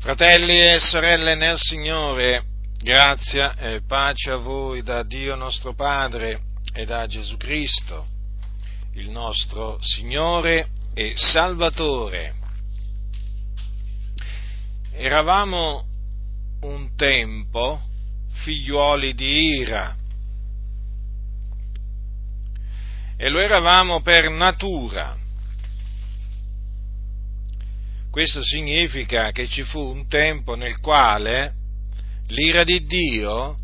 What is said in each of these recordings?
Fratelli e sorelle nel Signore, grazia e pace a voi da Dio nostro Padre e da Gesù Cristo, il nostro Signore e Salvatore. Eravamo un tempo figliuoli di ira e lo eravamo per natura questo significa che ci fu un tempo nel quale l'ira di Dio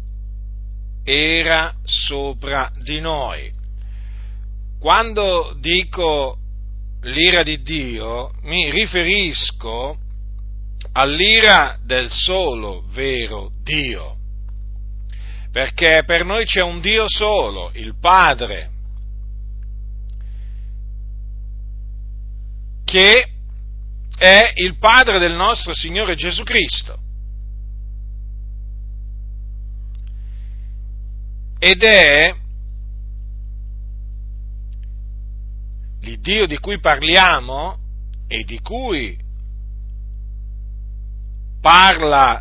era sopra di noi. Quando dico l'ira di Dio mi riferisco all'ira del solo vero Dio, perché per noi c'è un Dio solo, il Padre, che è il Padre del nostro Signore Gesù Cristo. Ed è l'Iddio di cui parliamo e di cui parla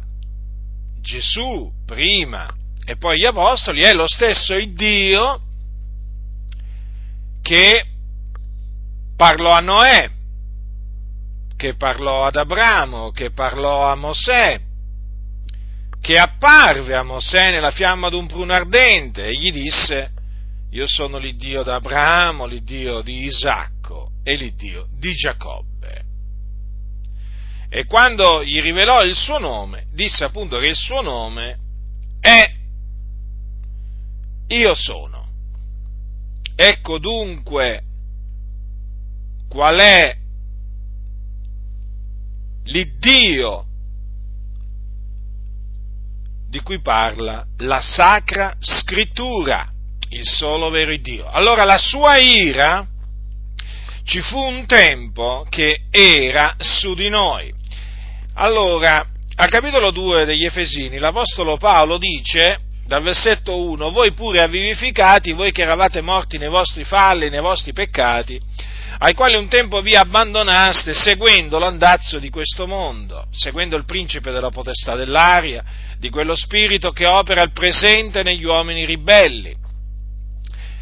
Gesù prima e poi gli Apostoli, è lo stesso Dio che parlò a Noè che parlò ad Abramo, che parlò a Mosè, che apparve a Mosè nella fiamma d'un pruno ardente e gli disse, io sono l'Iddio d'Abramo, l'Iddio di Isacco e l'Iddio di Giacobbe. E quando gli rivelò il suo nome, disse appunto che il suo nome è Io sono. Ecco dunque qual è l'Iddio di cui parla la Sacra Scrittura, il solo vero Dio. Allora la sua ira ci fu un tempo che era su di noi. Allora, al capitolo 2 degli Efesini, l'Apostolo Paolo dice, dal versetto 1, voi pure avvivificati, voi che eravate morti nei vostri falli, nei vostri peccati, ai quali un tempo vi abbandonaste seguendo l'andazzo di questo mondo, seguendo il principe della potestà dell'aria, di quello spirito che opera il presente negli uomini ribelli,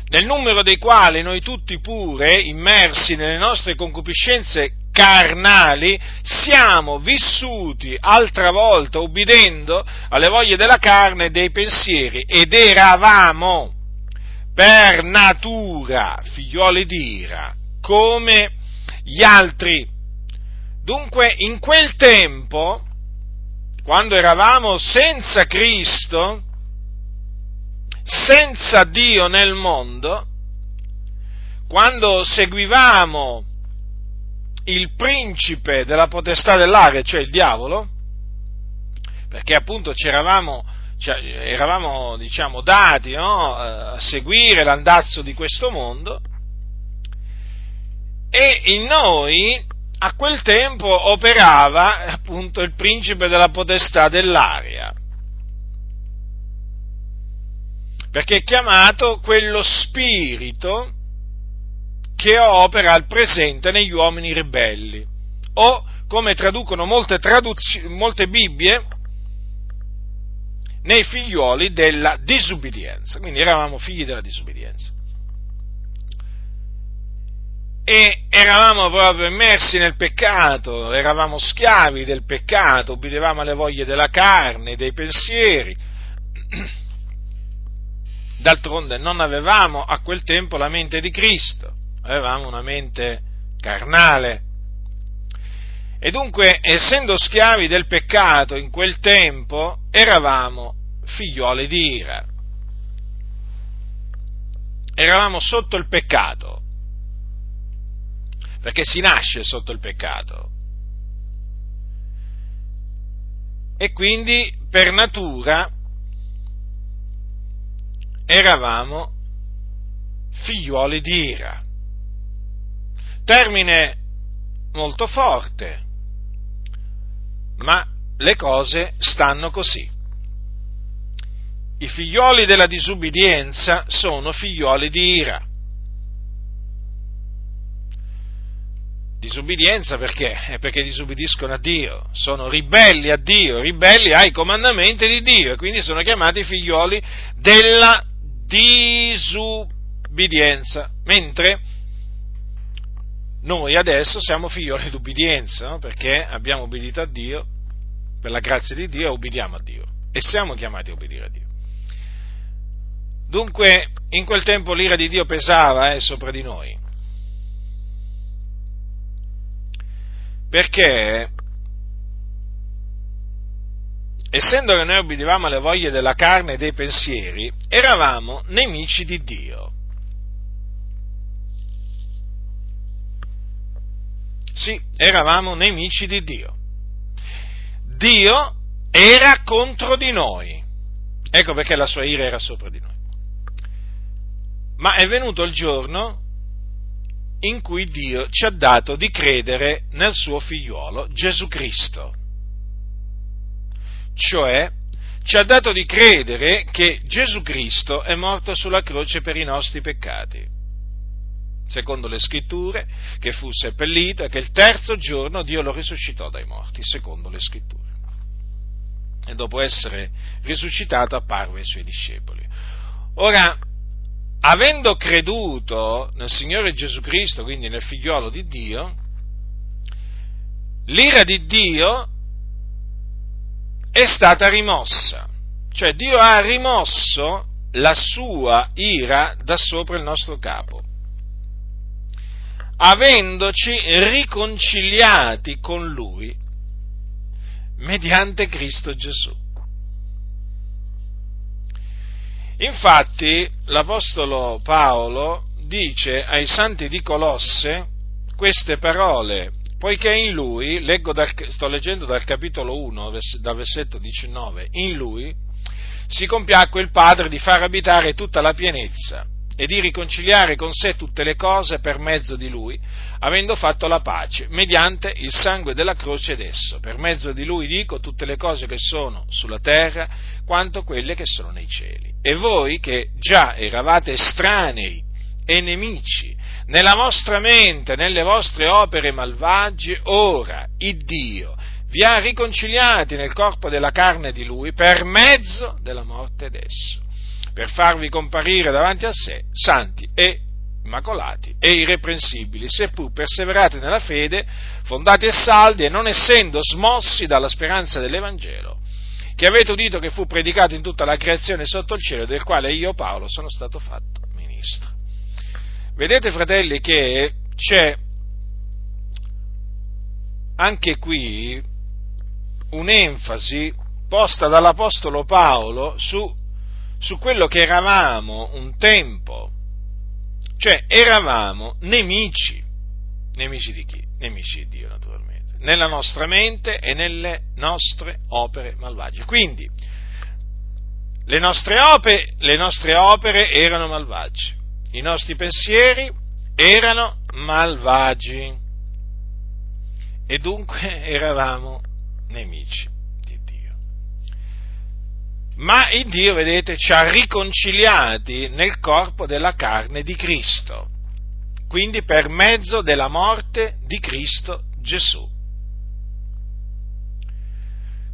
nel numero dei quali noi tutti pure, immersi nelle nostre concupiscenze carnali, siamo vissuti altra volta ubbidendo alle voglie della carne e dei pensieri ed eravamo per natura figlioli d'ira come gli altri. Dunque, in quel tempo, quando eravamo senza Cristo, senza Dio nel mondo, quando seguivamo il principe della potestà dell'aria, cioè il diavolo, perché appunto c'eravamo, cioè, eravamo diciamo, dati no, a seguire l'andazzo di questo mondo, e in noi a quel tempo operava appunto il principe della potestà dell'aria, perché è chiamato quello spirito che opera al presente negli uomini ribelli, o come traducono molte, traduz- molte Bibbie, nei figlioli della disubbidienza, quindi eravamo figli della disubbidienza e eravamo proprio immersi nel peccato, eravamo schiavi del peccato, obbedevamo alle voglie della carne, dei pensieri. D'altronde non avevamo a quel tempo la mente di Cristo, avevamo una mente carnale. E dunque, essendo schiavi del peccato in quel tempo, eravamo figlioli di ira. Eravamo sotto il peccato perché si nasce sotto il peccato. E quindi per natura eravamo figliuoli di ira. Termine molto forte, ma le cose stanno così. I figlioli della disubbidienza sono figlioli di ira Disubbidienza perché? Perché disobbediscono a Dio, sono ribelli a Dio, ribelli ai comandamenti di Dio e quindi sono chiamati figlioli della disubbidienza, mentre noi adesso siamo figlioli d'ubbidienza, no? perché abbiamo obbedito a Dio, per la grazia di Dio obbediamo a Dio e siamo chiamati a obbedire a Dio. Dunque, in quel tempo l'ira di Dio pesava eh, sopra di noi, perché essendo che noi obbedivamo alle voglie della carne e dei pensieri, eravamo nemici di Dio. Sì, eravamo nemici di Dio. Dio era contro di noi. Ecco perché la sua ira era sopra di noi. Ma è venuto il giorno in cui Dio ci ha dato di credere nel suo figliuolo Gesù Cristo. Cioè, ci ha dato di credere che Gesù Cristo è morto sulla croce per i nostri peccati, secondo le scritture, che fu seppellito e che il terzo giorno Dio lo risuscitò dai morti, secondo le scritture. E dopo essere risuscitato apparve ai suoi discepoli. Ora, avendo creduto nel Signore Gesù Cristo, quindi nel figliuolo di Dio, l'ira di Dio è stata rimossa. Cioè Dio ha rimosso la sua ira da sopra il nostro capo, avendoci riconciliati con Lui mediante Cristo Gesù. Infatti l'Apostolo Paolo dice ai santi di Colosse queste parole, poiché in lui, dal, sto leggendo dal capitolo 1, dal versetto 19, in lui si compiacque il Padre di far abitare tutta la pienezza e di riconciliare con sé tutte le cose per mezzo di lui, avendo fatto la pace, mediante il sangue della croce d'esso. Per mezzo di lui dico tutte le cose che sono sulla terra, quanto quelle che sono nei cieli. E voi che già eravate estranei e nemici nella vostra mente, nelle vostre opere malvagie, ora il Dio vi ha riconciliati nel corpo della carne di lui per mezzo della morte d'esso per farvi comparire davanti a sé santi e immacolati e irreprensibili, seppur perseverate nella fede, fondati e saldi e non essendo smossi dalla speranza dell'Evangelo, che avete udito che fu predicato in tutta la creazione sotto il cielo, del quale io, Paolo, sono stato fatto ministro. Vedete, fratelli, che c'è anche qui un'enfasi posta dall'Apostolo Paolo su su quello che eravamo un tempo, cioè eravamo nemici, nemici di chi? Nemici di Dio naturalmente, nella nostra mente e nelle nostre opere malvagie. Quindi le nostre opere, le nostre opere erano malvagie, i nostri pensieri erano malvagi. E dunque eravamo nemici ma il Dio, vedete, ci ha riconciliati nel corpo della carne di Cristo, quindi per mezzo della morte di Cristo Gesù.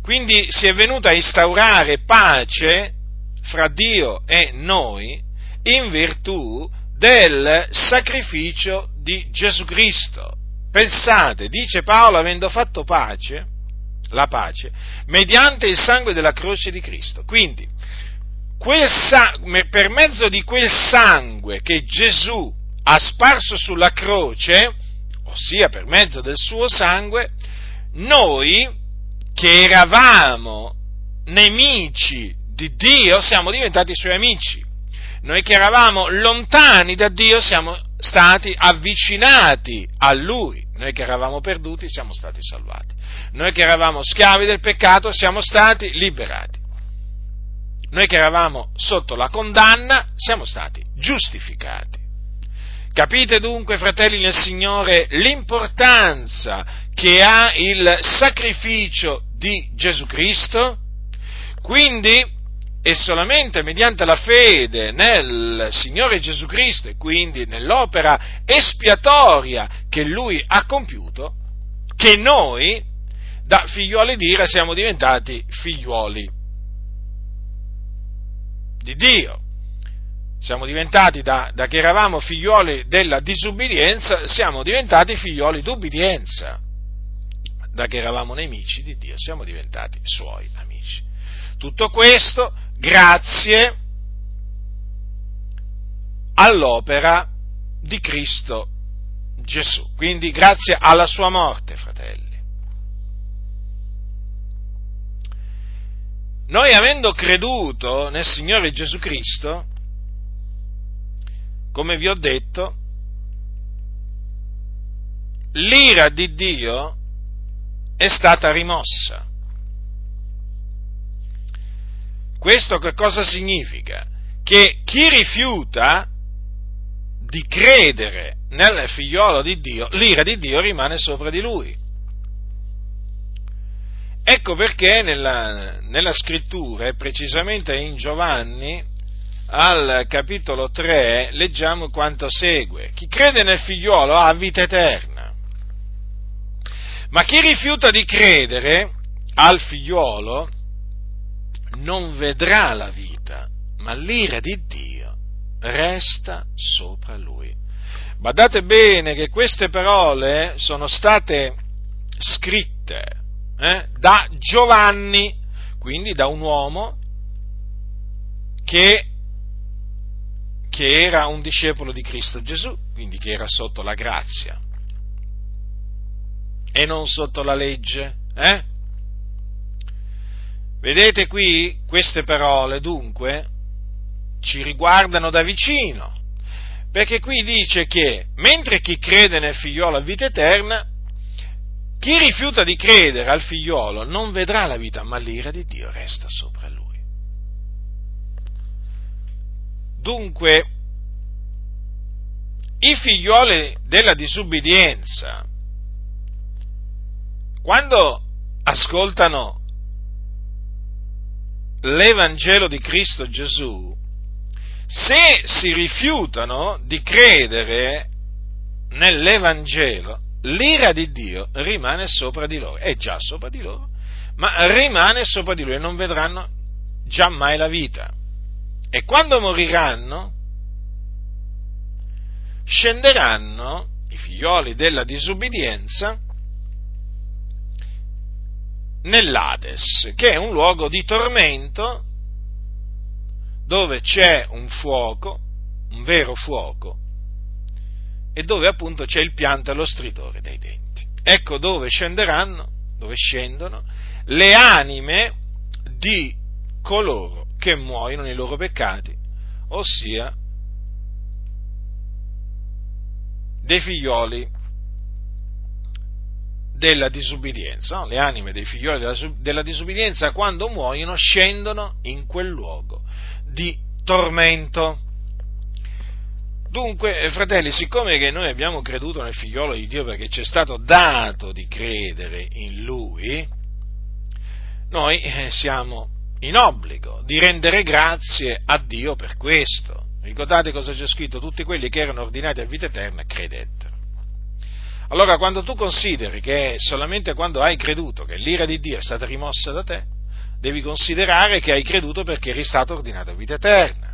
Quindi si è venuta a instaurare pace fra Dio e noi in virtù del sacrificio di Gesù Cristo. Pensate, dice Paolo, avendo fatto pace, la pace, mediante il sangue della croce di Cristo. Quindi, sangue, per mezzo di quel sangue che Gesù ha sparso sulla croce, ossia per mezzo del suo sangue, noi che eravamo nemici di Dio siamo diventati suoi amici. Noi che eravamo lontani da Dio siamo stati avvicinati a Lui. Noi che eravamo perduti siamo stati salvati. Noi che eravamo schiavi del peccato siamo stati liberati. Noi che eravamo sotto la condanna siamo stati giustificati. Capite dunque, fratelli nel Signore, l'importanza che ha il sacrificio di Gesù Cristo? Quindi e solamente mediante la fede nel Signore Gesù Cristo e quindi nell'opera espiatoria che Lui ha compiuto, che noi, da figlioli di ira, siamo diventati figlioli di Dio. Siamo diventati, da, da che eravamo figlioli della disubbidienza, siamo diventati figlioli d'ubbidienza. Da che eravamo nemici di Dio, siamo diventati suoi amici. Tutto questo grazie all'opera di Cristo Gesù. Quindi grazie alla sua morte, fratelli. Noi avendo creduto nel Signore Gesù Cristo, come vi ho detto, l'ira di Dio è stata rimossa. Questo che cosa significa? Che chi rifiuta di credere nel figliolo di Dio, l'ira di Dio rimane sopra di lui. Ecco perché nella, nella scrittura, e precisamente in Giovanni, al capitolo 3, leggiamo quanto segue. Chi crede nel figliolo ha vita eterna. Ma chi rifiuta di credere al figliolo non vedrà la vita, ma l'ira di Dio resta sopra lui. Badate bene che queste parole sono state scritte eh, da Giovanni, quindi da un uomo che, che era un discepolo di Cristo Gesù, quindi che era sotto la grazia e non sotto la legge. Eh? Vedete qui queste parole dunque ci riguardano da vicino, perché qui dice che mentre chi crede nel figliolo ha vita eterna, chi rifiuta di credere al figliolo non vedrà la vita, ma l'ira di Dio resta sopra lui. Dunque, i figlioli della disubbidienza, quando ascoltano l'Evangelo di Cristo Gesù, se si rifiutano di credere nell'Evangelo, l'ira di Dio rimane sopra di loro, è già sopra di loro, ma rimane sopra di loro e non vedranno mai la vita. E quando moriranno, scenderanno i figlioli della disubbidienza nell'Ades, che è un luogo di tormento dove c'è un fuoco, un vero fuoco, e dove appunto c'è il pianto e lo stridore dei denti. Ecco dove scenderanno, dove scendono le anime di coloro che muoiono nei loro peccati, ossia dei figlioli della disubbidienza. No? Le anime dei figlioli della, della disubbidienza quando muoiono scendono in quel luogo di tormento. Dunque, eh, fratelli, siccome che noi abbiamo creduto nel figliolo di Dio perché ci è stato dato di credere in Lui, noi eh, siamo in obbligo di rendere grazie a Dio per questo. Ricordate cosa c'è scritto? Tutti quelli che erano ordinati a vita eterna credettero. Allora, quando tu consideri che solamente quando hai creduto che l'ira di Dio è stata rimossa da te, devi considerare che hai creduto perché eri stato ordinato a vita eterna.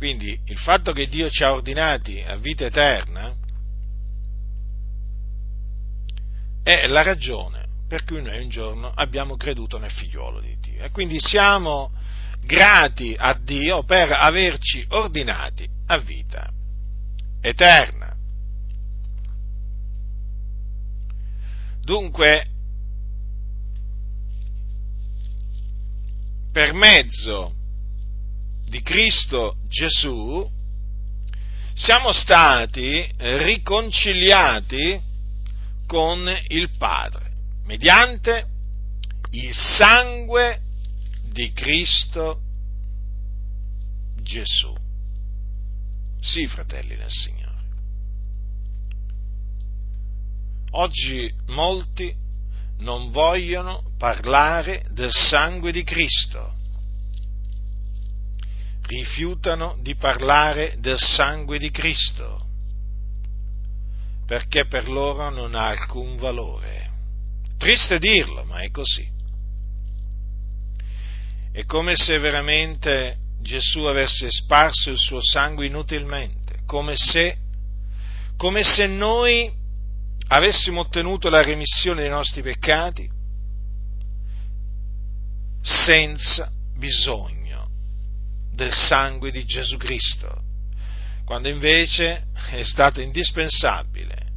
Quindi il fatto che Dio ci ha ordinati a vita eterna è la ragione per cui noi un giorno abbiamo creduto nel figliuolo di Dio. E quindi siamo grati a Dio per averci ordinati a vita eterna. Dunque, per mezzo di Cristo Gesù siamo stati riconciliati con il Padre mediante il sangue di Cristo Gesù. Sì, fratelli del Signore. Oggi molti non vogliono parlare del sangue di Cristo. Rifiutano di parlare del sangue di Cristo perché per loro non ha alcun valore. Triste dirlo, ma è così. È come se veramente Gesù avesse sparso il suo sangue inutilmente, come se, come se noi avessimo ottenuto la remissione dei nostri peccati senza bisogno del sangue di Gesù Cristo, quando invece è stato indispensabile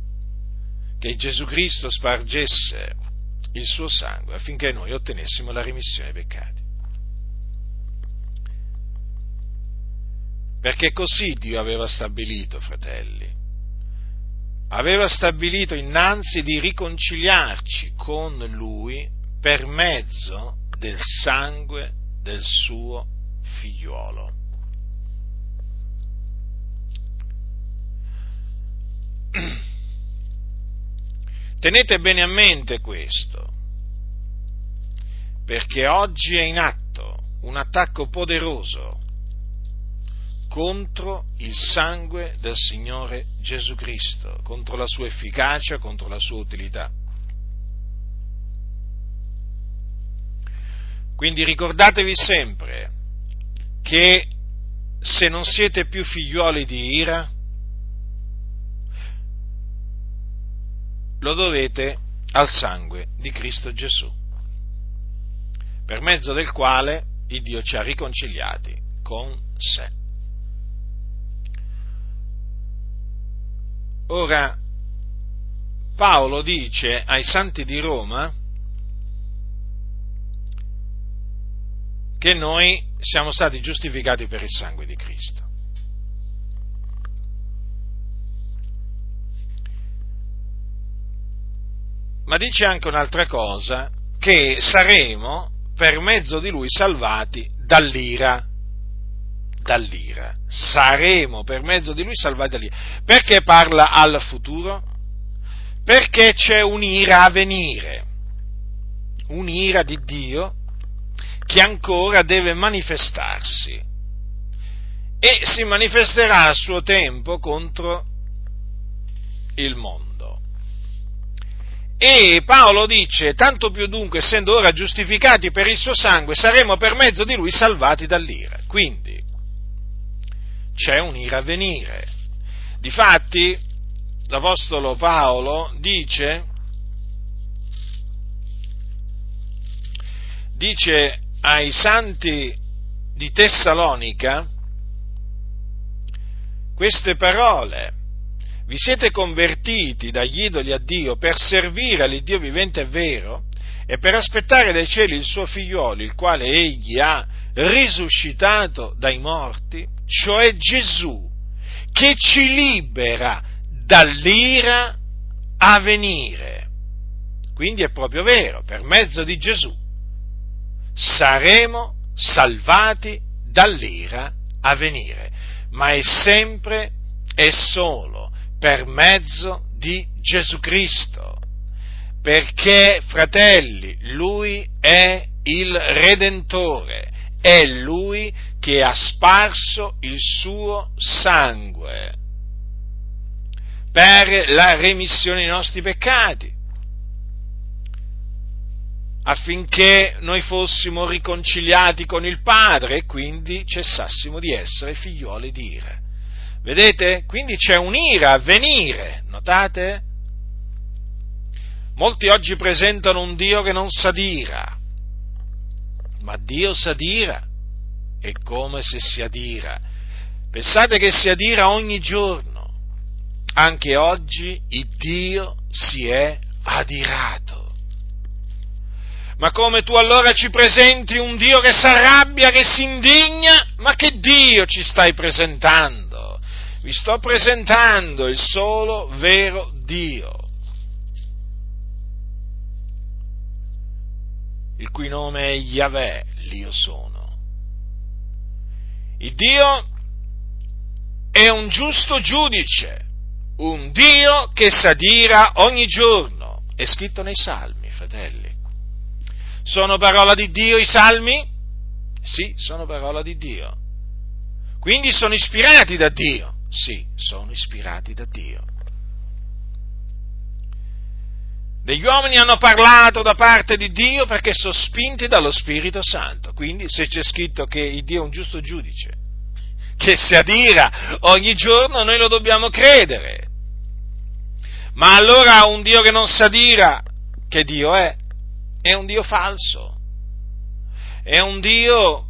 che Gesù Cristo spargesse il suo sangue affinché noi ottenessimo la remissione dei peccati. Perché così Dio aveva stabilito, fratelli aveva stabilito innanzi di riconciliarci con Lui per mezzo del sangue del suo figliuolo. Tenete bene a mente questo, perché oggi è in atto un attacco poderoso contro il sangue del Signore Gesù Cristo, contro la sua efficacia, contro la sua utilità. Quindi ricordatevi sempre che se non siete più figliuoli di ira, lo dovete al sangue di Cristo Gesù, per mezzo del quale il Dio ci ha riconciliati con sé. Ora, Paolo dice ai santi di Roma che noi siamo stati giustificati per il sangue di Cristo. Ma dice anche un'altra cosa, che saremo per mezzo di lui salvati dall'ira dall'ira. Saremo per mezzo di lui salvati dall'ira. Perché parla al futuro? Perché c'è un'ira a venire, un'ira di Dio che ancora deve manifestarsi e si manifesterà a suo tempo contro il mondo. E Paolo dice, tanto più dunque, essendo ora giustificati per il suo sangue, saremo per mezzo di lui salvati dall'ira. Quindi, c'è un'ira a venire. Difatti, l'Apostolo Paolo dice, dice ai santi di Tessalonica queste parole. Vi siete convertiti dagli idoli a Dio per servire all'Iddio vivente e vero e per aspettare dai cieli il suo figliuolo, il quale egli ha risuscitato dai morti, cioè Gesù, che ci libera dall'ira a venire. Quindi è proprio vero, per mezzo di Gesù saremo salvati dall'ira a venire, ma è sempre e solo per mezzo di Gesù Cristo, perché, fratelli, Lui è il Redentore, è Lui che ha sparso il suo sangue per la remissione dei nostri peccati, affinché noi fossimo riconciliati con il Padre e quindi cessassimo di essere figlioli di ira. Vedete? Quindi c'è un'ira a venire, notate? Molti oggi presentano un Dio che non s'adira, ma Dio s'adira è come se si adira. Pensate che si adira ogni giorno. Anche oggi il Dio si è adirato. Ma come tu allora ci presenti un Dio che si arrabbia, che si indigna? Ma che Dio ci stai presentando? Vi sto presentando il solo vero Dio, il cui nome è Yahweh, l'Io sono. Il Dio è un giusto giudice, un Dio che s'adira ogni giorno. È scritto nei salmi, fratelli. Sono parola di Dio i salmi? Sì, sono parola di Dio. Quindi sono ispirati da Dio? Sì, sono ispirati da Dio. Degli uomini hanno parlato da parte di Dio perché sono spinti dallo Spirito Santo. Quindi se c'è scritto che Dio è un giusto giudice, che si adira ogni giorno, noi lo dobbiamo credere. Ma allora un Dio che non si adira, che Dio è? È un Dio falso. È un Dio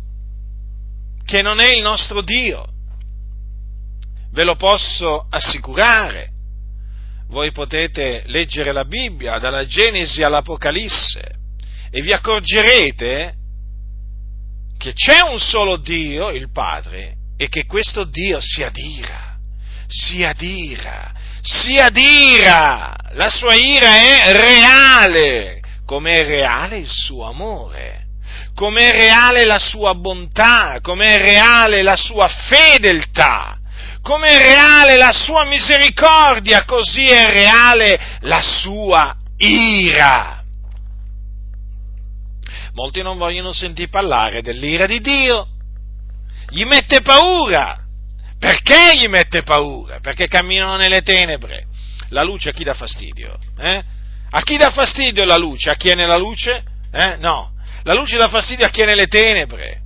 che non è il nostro Dio. Ve lo posso assicurare voi potete leggere la Bibbia dalla Genesi all'Apocalisse e vi accorgerete che c'è un solo Dio, il Padre, e che questo Dio si adira, si adira, si adira, la sua ira è reale, come è reale il suo amore, come è reale la sua bontà, come è reale la sua fedeltà come è reale la sua misericordia, così è reale la sua ira. Molti non vogliono sentire parlare dell'ira di Dio, gli mette paura. Perché gli mette paura? Perché camminano nelle tenebre. La luce a chi dà fastidio? Eh? A chi dà fastidio la luce? A chi è nella luce? Eh? No, la luce dà fastidio a chi è nelle tenebre.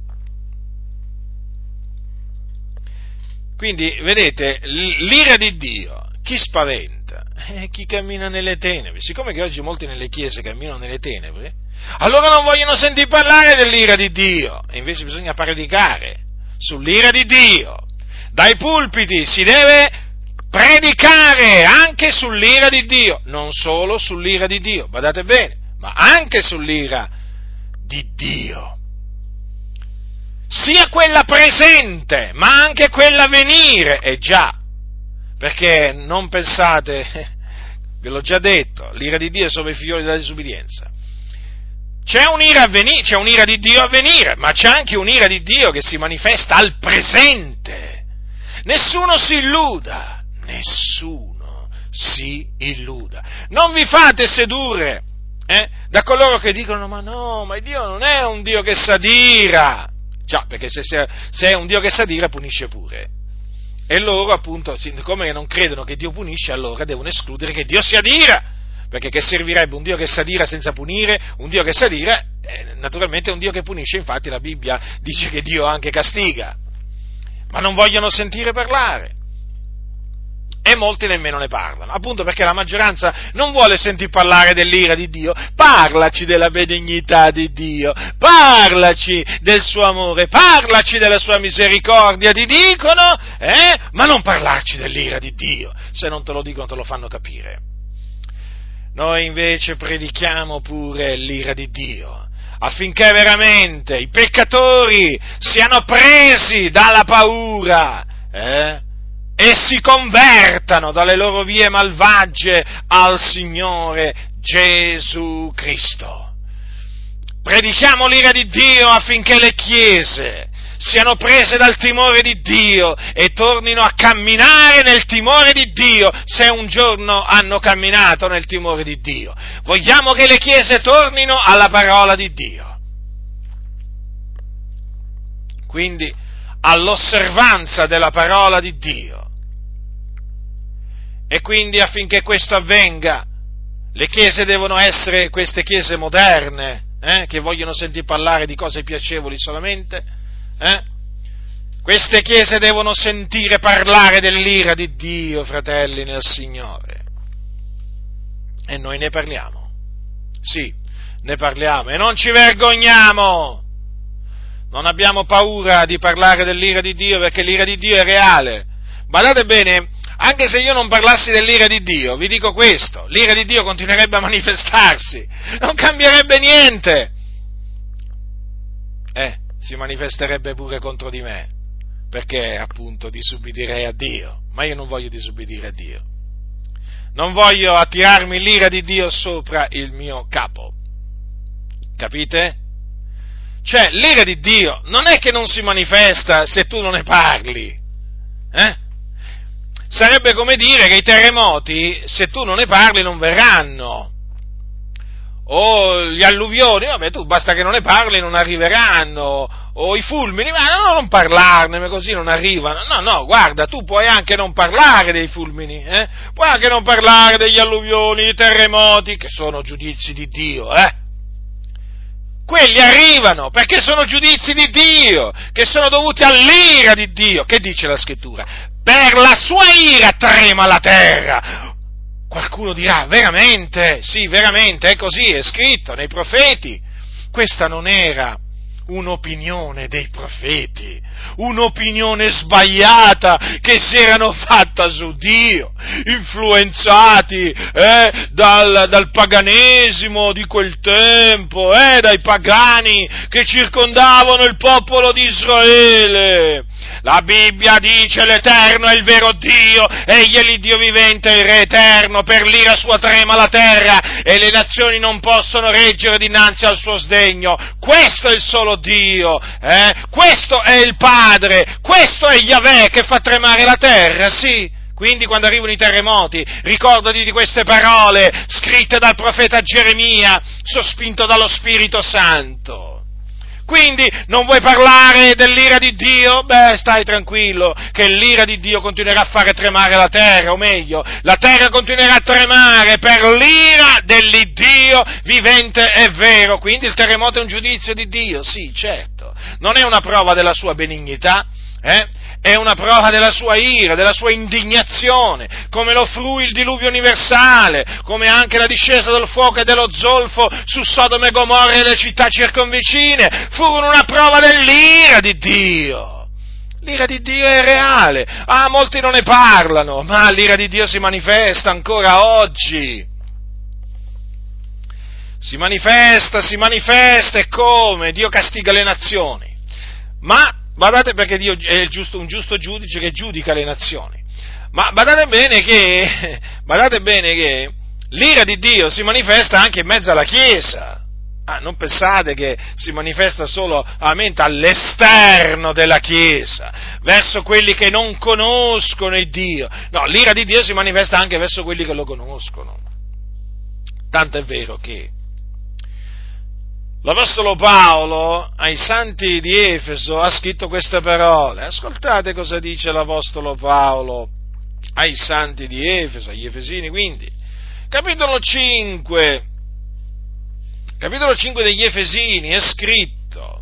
Quindi, vedete, l'ira di Dio, chi spaventa? Eh, chi cammina nelle tenebre. Siccome che oggi molti nelle chiese camminano nelle tenebre, allora non vogliono sentire parlare dell'ira di Dio, e invece bisogna predicare sull'ira di Dio. Dai pulpiti si deve predicare anche sull'ira di Dio, non solo sull'ira di Dio, badate bene, ma anche sull'ira di Dio sia quella presente, ma anche quella venire, e già, perché non pensate, ve l'ho già detto, l'ira di Dio è sopra i figlioli della disubbidienza. C'è un'ira, a venire, c'è un'ira di Dio a venire, ma c'è anche un'ira di Dio che si manifesta al presente. Nessuno si illuda, nessuno si illuda. Non vi fate sedurre eh, da coloro che dicono ma no, ma Dio non è un Dio che s'adira. Già, perché se, se, è un Dio che sa dire, punisce pure. E loro, appunto, siccome non credono che Dio punisce, allora devono escludere che Dio sia dira. Perché che servirebbe un Dio che sa dire senza punire? Un Dio che sa dire, eh, naturalmente è un Dio che punisce, infatti la Bibbia dice che Dio anche castiga. Ma non vogliono sentire parlare e molti nemmeno ne parlano, appunto perché la maggioranza non vuole sentir parlare dell'ira di Dio, parlaci della benignità di Dio, parlaci del suo amore, parlaci della sua misericordia, ti dicono, eh? ma non parlarci dell'ira di Dio, se non te lo dicono te lo fanno capire. Noi invece predichiamo pure l'ira di Dio, affinché veramente i peccatori siano presi dalla paura, eh? E si convertano dalle loro vie malvagie al Signore Gesù Cristo. Predichiamo l'ira di Dio affinché le chiese siano prese dal timore di Dio e tornino a camminare nel timore di Dio se un giorno hanno camminato nel timore di Dio. Vogliamo che le chiese tornino alla parola di Dio. Quindi all'osservanza della parola di Dio e quindi affinché questo avvenga, le chiese devono essere queste chiese moderne, eh, che vogliono sentir parlare di cose piacevoli solamente. Eh? Queste chiese devono sentire parlare dell'ira di Dio, fratelli nel Signore. E noi ne parliamo. Sì, ne parliamo e non ci vergogniamo. Non abbiamo paura di parlare dell'ira di Dio perché l'ira di Dio è reale. Badate bene, anche se io non parlassi dell'ira di Dio, vi dico questo, l'ira di Dio continuerebbe a manifestarsi, non cambierebbe niente. Eh, si manifesterebbe pure contro di me, perché appunto disubbidirei a Dio, ma io non voglio disubbidire a Dio. Non voglio attirarmi l'ira di Dio sopra il mio capo. Capite? Cioè, l'ira di Dio non è che non si manifesta se tu non ne parli. Eh? Sarebbe come dire che i terremoti, se tu non ne parli, non verranno. o gli alluvioni, vabbè tu basta che non ne parli, non arriveranno, o i fulmini, ma no, non parlarne, così non arrivano. No, no, guarda, tu puoi anche non parlare dei fulmini, eh? puoi anche non parlare degli alluvioni, dei terremoti, che sono giudizi di Dio, eh? Quelli arrivano perché sono giudizi di Dio, che sono dovuti all'ira di Dio. Che dice la scrittura? Per la sua ira trema la terra. Qualcuno dirà, veramente? Sì, veramente, è così, è scritto nei profeti. Questa non era un'opinione dei profeti, un'opinione sbagliata che si erano fatta su Dio, influenzati eh, dal, dal, paganesimo di quel tempo, eh, dai pagani che circondavano il popolo di Israele. La Bibbia dice l'Eterno è il vero Dio, egli è l'Iddio vivente, il Re eterno, per l'ira sua trema la terra e le nazioni non possono reggere dinanzi al suo sdegno. Questo è il solo Dio, eh? questo è il Padre, questo è Yahweh che fa tremare la terra, sì. Quindi quando arrivano i terremoti, ricordati di queste parole scritte dal profeta Geremia, sospinto dallo Spirito Santo. Quindi non vuoi parlare dell'ira di Dio? Beh, stai tranquillo, che l'ira di Dio continuerà a fare tremare la terra, o meglio, la terra continuerà a tremare per l'ira dell'Iddio vivente e vero. Quindi il terremoto è un giudizio di Dio, sì, certo. Non è una prova della sua benignità, eh? È una prova della sua ira, della sua indignazione, come lo frui il diluvio universale, come anche la discesa del fuoco e dello zolfo su Sodome e Gomorra e le città circonvicine, furono una prova dell'ira di Dio. L'ira di Dio è reale. Ah, molti non ne parlano, ma l'ira di Dio si manifesta ancora oggi. Si manifesta, si manifesta e come? Dio castiga le nazioni. Ma Badate perché Dio è giusto, un giusto giudice che giudica le nazioni. Ma badate bene che, badate bene che l'ira di Dio si manifesta anche in mezzo alla Chiesa. Ah, non pensate che si manifesta solamente all'esterno della Chiesa, verso quelli che non conoscono il Dio. No, l'ira di Dio si manifesta anche verso quelli che lo conoscono. Tanto è vero che L'Apostolo Paolo ai santi di Efeso ha scritto queste parole. Ascoltate cosa dice l'Apostolo Paolo ai santi di Efeso, agli Efesini quindi. Capitolo 5, capitolo 5 degli Efesini è scritto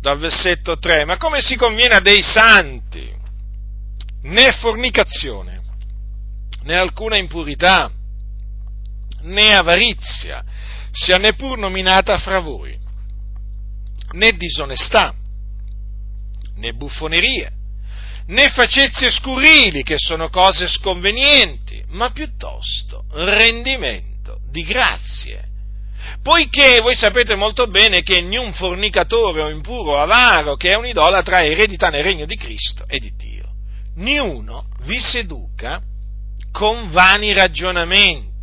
dal versetto 3, ma come si conviene a dei santi, né fornicazione, né alcuna impurità, né avarizia, sia neppur nominata fra voi, né disonestà, né buffonerie, né facezie scurili, che sono cose sconvenienti, ma piuttosto rendimento di grazie. Poiché voi sapete molto bene che niun fornicatore o impuro o avaro che è un idolatra ha eredità nel regno di Cristo e di Dio. Niuno vi seduca con vani ragionamenti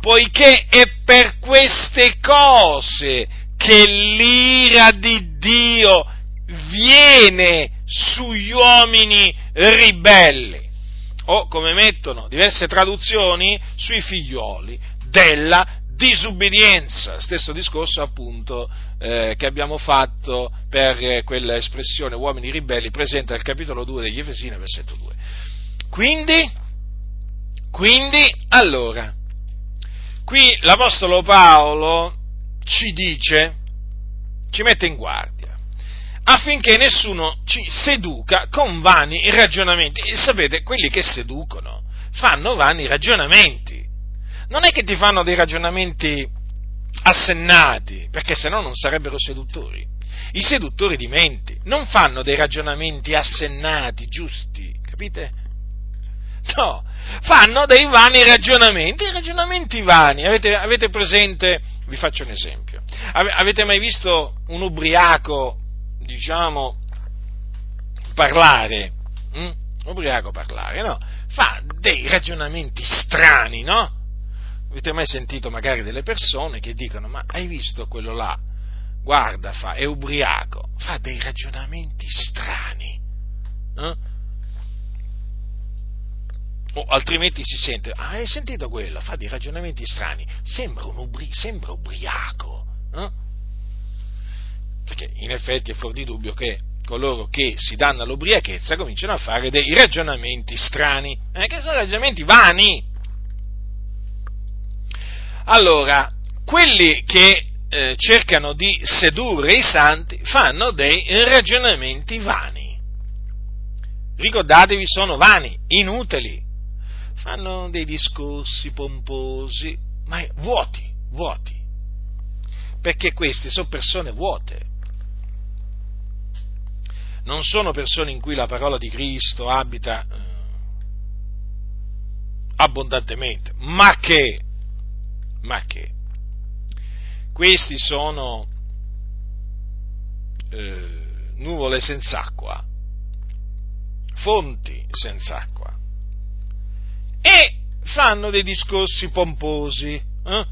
poiché è per queste cose che l'ira di Dio viene sugli uomini ribelli, o come mettono diverse traduzioni, sui figlioli della disubbidienza, stesso discorso appunto eh, che abbiamo fatto per eh, quella espressione uomini ribelli presente al capitolo 2 degli Efesini, versetto 2. Quindi, quindi, allora, Qui l'Apostolo Paolo ci dice, ci mette in guardia, affinché nessuno ci seduca con vani ragionamenti. E sapete, quelli che seducono fanno vani ragionamenti. Non è che ti fanno dei ragionamenti assennati, perché se no non sarebbero seduttori. I seduttori di menti non fanno dei ragionamenti assennati, giusti, capite? No, fanno dei vani ragionamenti, ragionamenti vani. Avete, avete presente, vi faccio un esempio, avete mai visto un ubriaco, diciamo, parlare? Mm? Ubriaco parlare, no? Fa dei ragionamenti strani, no? Avete mai sentito magari delle persone che dicono, ma hai visto quello là? Guarda, fa, è ubriaco, fa dei ragionamenti strani. Eh? O altrimenti si sente, ah, hai sentito quello? Fa dei ragionamenti strani, sembra, un ubri- sembra ubriaco. Eh? Perché in effetti è fuori di dubbio che coloro che si danno all'ubriachezza cominciano a fare dei ragionamenti strani, eh, che sono ragionamenti vani. Allora, quelli che eh, cercano di sedurre i santi fanno dei ragionamenti vani. Ricordatevi, sono vani, inutili. Fanno dei discorsi pomposi, ma vuoti, vuoti. Perché queste sono persone vuote. Non sono persone in cui la parola di Cristo abita eh, abbondantemente, ma che, ma che questi sono eh, nuvole senza acqua, fonti senza acqua, e fanno dei discorsi pomposi, eh?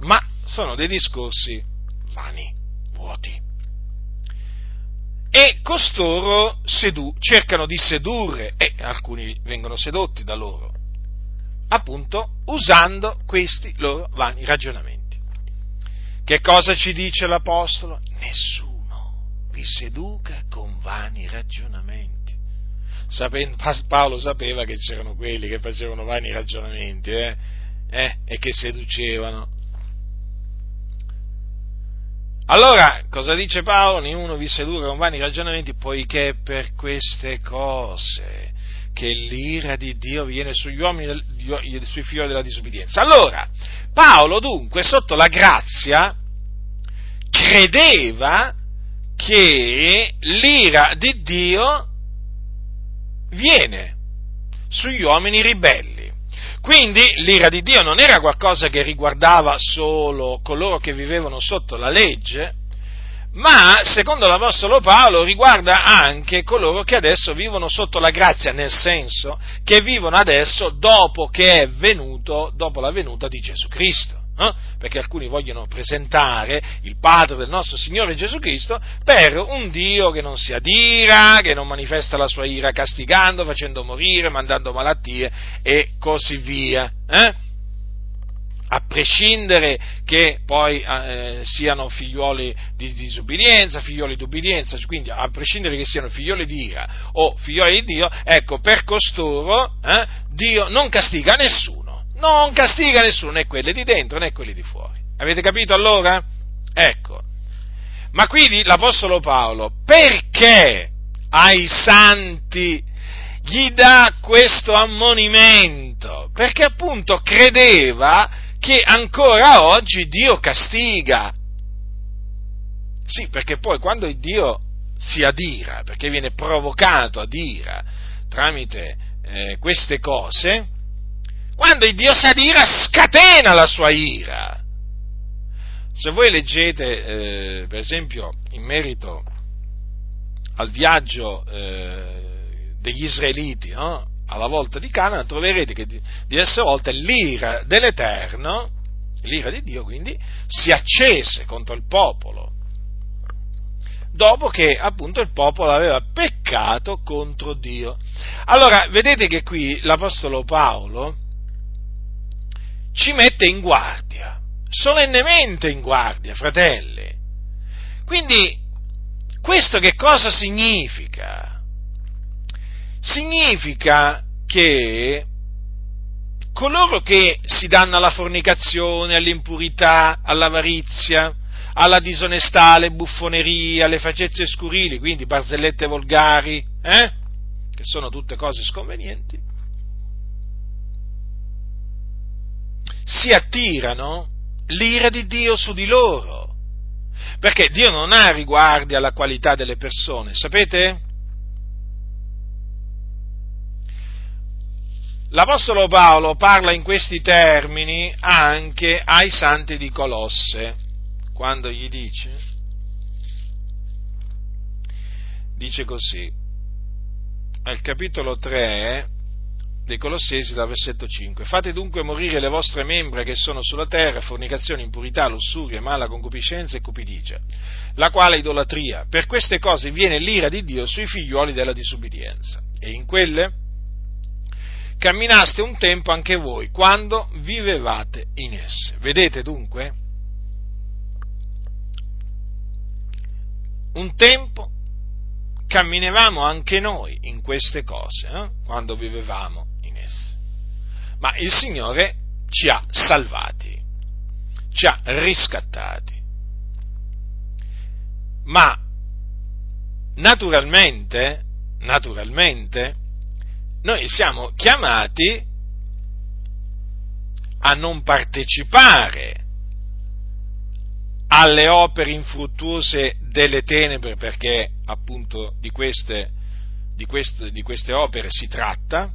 ma sono dei discorsi vani, vuoti. E costoro sedu- cercano di sedurre, e alcuni vengono sedotti da loro, appunto usando questi loro vani ragionamenti. Che cosa ci dice l'Apostolo? Nessuno vi seduca con vani ragionamenti. Sapendo, Paolo sapeva che c'erano quelli che facevano vani ragionamenti eh? Eh? e che seducevano. Allora, cosa dice Paolo? Nessuno vi seduca con vani ragionamenti, poiché per queste cose che l'ira di Dio viene sugli uomini, sui figli della disobbedienza. Allora, Paolo dunque, sotto la grazia, credeva che l'ira di Dio viene sugli uomini ribelli. Quindi l'ira di Dio non era qualcosa che riguardava solo coloro che vivevano sotto la legge, ma secondo l'Apostolo Paolo riguarda anche coloro che adesso vivono sotto la grazia, nel senso che vivono adesso dopo che è venuto, dopo la venuta di Gesù Cristo. Eh? Perché alcuni vogliono presentare il Padre del nostro Signore Gesù Cristo per un Dio che non si adira, che non manifesta la sua ira castigando, facendo morire, mandando malattie e così via. Eh? a prescindere che poi eh, siano figlioli di disubbidienza, figlioli di ubbidienza, quindi a prescindere che siano figlioli di ira o figlioli di Dio, ecco, per costoro eh, Dio non castiga nessuno, non castiga nessuno, né quelli di dentro né quelli di fuori. Avete capito allora? Ecco. Ma quindi l'Apostolo Paolo, perché ai santi gli dà questo ammonimento? Perché appunto credeva che ancora oggi Dio castiga. Sì, perché poi quando Dio si adira, perché viene provocato ad ira tramite eh, queste cose, quando il Dio si adira scatena la sua ira. Se voi leggete, eh, per esempio, in merito al viaggio eh, degli israeliti, no? alla volta di Canaan troverete che diverse volte l'ira dell'Eterno, l'ira di Dio quindi, si accese contro il popolo, dopo che appunto il popolo aveva peccato contro Dio. Allora, vedete che qui l'Apostolo Paolo ci mette in guardia, solennemente in guardia, fratelli. Quindi, questo che cosa significa? significa che coloro che si danno alla fornicazione, all'impurità, all'avarizia, alla disonestà, alle buffonerie, alle facezie scurili, quindi barzellette volgari, eh? che sono tutte cose sconvenienti, si attirano l'ira di Dio su di loro, perché Dio non ha riguardi alla qualità delle persone, sapete? L'Apostolo Paolo parla in questi termini anche ai santi di Colosse, quando gli dice, dice così, al capitolo 3 dei Colossesi dal versetto 5, fate dunque morire le vostre membra che sono sulla terra, fornicazione, impurità, lussuria, mala concupiscenza e cupidigia, la quale idolatria. Per queste cose viene l'ira di Dio sui figliuoli della disubbidienza. E in quelle camminaste un tempo anche voi quando vivevate in esse. Vedete dunque? Un tempo camminavamo anche noi in queste cose eh? quando vivevamo. Ma il Signore ci ha salvati, ci ha riscattati. Ma naturalmente, naturalmente, noi siamo chiamati a non partecipare alle opere infruttuose delle tenebre, perché appunto di queste, di queste, di queste opere si tratta,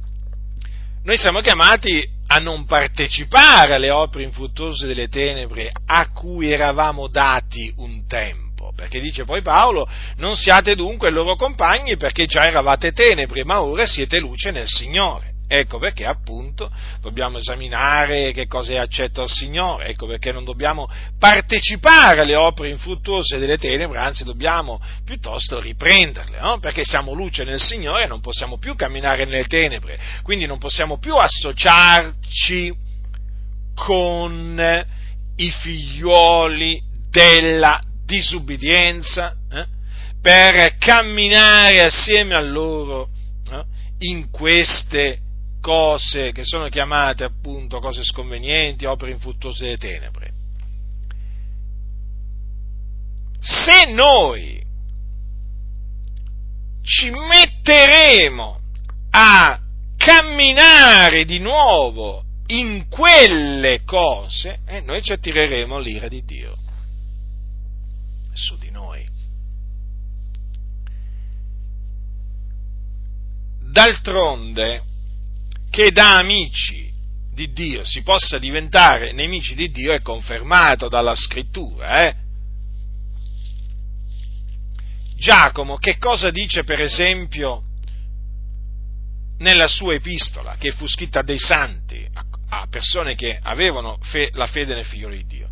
noi siamo chiamati a non partecipare alle opere infruttuose delle tenebre a cui eravamo dati un tempo perché dice poi Paolo, non siate dunque loro compagni perché già eravate tenebre, ma ora siete luce nel Signore. Ecco perché appunto dobbiamo esaminare che cosa è accetto al Signore, ecco perché non dobbiamo partecipare alle opere infruttuose delle tenebre, anzi dobbiamo piuttosto riprenderle, no? perché siamo luce nel Signore e non possiamo più camminare nelle tenebre, quindi non possiamo più associarci con i figlioli della disubbidienza, eh, per camminare assieme a loro eh, in queste cose che sono chiamate appunto cose sconvenienti, opere infruttuose delle tenebre. Se noi ci metteremo a camminare di nuovo in quelle cose, eh, noi ci attireremo l'ira di Dio su di noi. D'altronde, che da amici di Dio si possa diventare nemici di Dio è confermato dalla scrittura. Eh? Giacomo, che cosa dice per esempio nella sua epistola, che fu scritta dei santi, a persone che avevano fe, la fede nel figlio di Dio?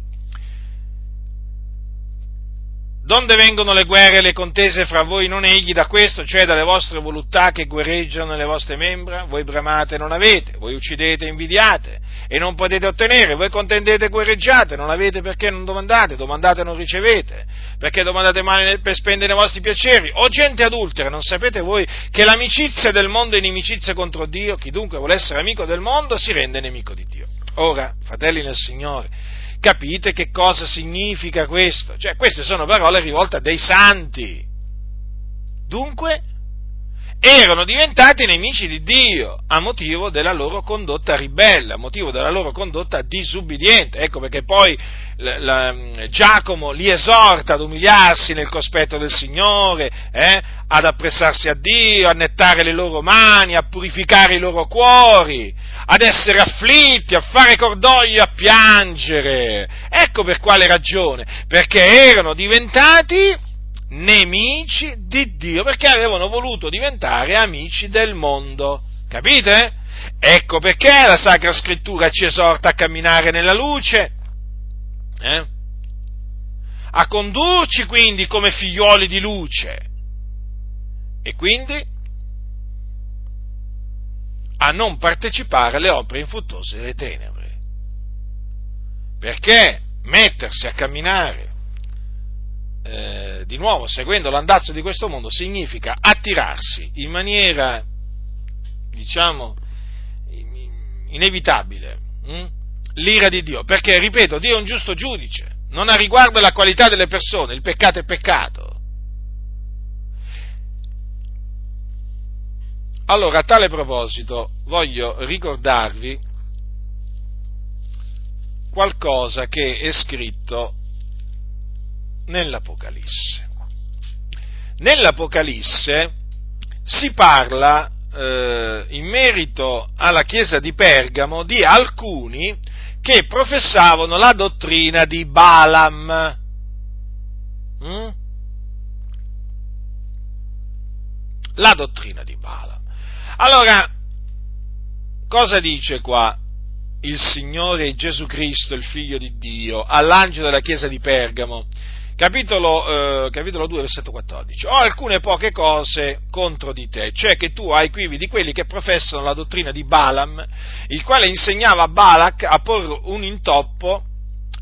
Donde vengono le guerre e le contese fra voi non egli da questo, cioè dalle vostre voluttà che guerreggiano nelle vostre membra? Voi bramate e non avete, voi uccidete e invidiate e non potete ottenere, voi contendete e guerreggiate, non avete perché non domandate, domandate e non ricevete, perché domandate male per spendere i vostri piaceri. O gente adultera, non sapete voi che l'amicizia del mondo è inimicizia contro Dio? Chi dunque vuole essere amico del mondo si rende nemico di Dio. Ora, fratelli nel Signore, Capite che cosa significa questo? Cioè, queste sono parole rivolte a dei santi. Dunque, erano diventati nemici di Dio a motivo della loro condotta ribelle, a motivo della loro condotta disubbidiente. Ecco perché poi la, la, Giacomo li esorta ad umiliarsi nel cospetto del Signore, eh, ad appressarsi a Dio, a nettare le loro mani, a purificare i loro cuori, ad essere afflitti, a fare cordoglio, a piangere. Ecco per quale ragione, perché erano diventati nemici di Dio, perché avevano voluto diventare amici del mondo. Capite? Ecco perché la Sacra Scrittura ci esorta a camminare nella luce, eh? a condurci quindi come figlioli di luce e quindi a non partecipare alle opere infruttuose delle tenebre. Perché mettersi a camminare eh, di nuovo seguendo l'andazzo di questo mondo significa attirarsi in maniera, diciamo, inevitabile hm? l'ira di Dio. Perché, ripeto, Dio è un giusto giudice, non ha riguardo alla qualità delle persone, il peccato è peccato. Allora, a tale proposito, voglio ricordarvi qualcosa che è scritto nell'Apocalisse. Nell'Apocalisse si parla eh, in merito alla chiesa di Pergamo di alcuni che professavano la dottrina di Balaam. Mm? La dottrina di Balaam. Allora, cosa dice qua il Signore Gesù Cristo, il Figlio di Dio, all'angelo della chiesa di Pergamo, capitolo, eh, capitolo 2, versetto 14. Ho alcune poche cose contro di te, cioè che tu hai quivi di quelli che professano la dottrina di Balaam, il quale insegnava a Balak a porre un intoppo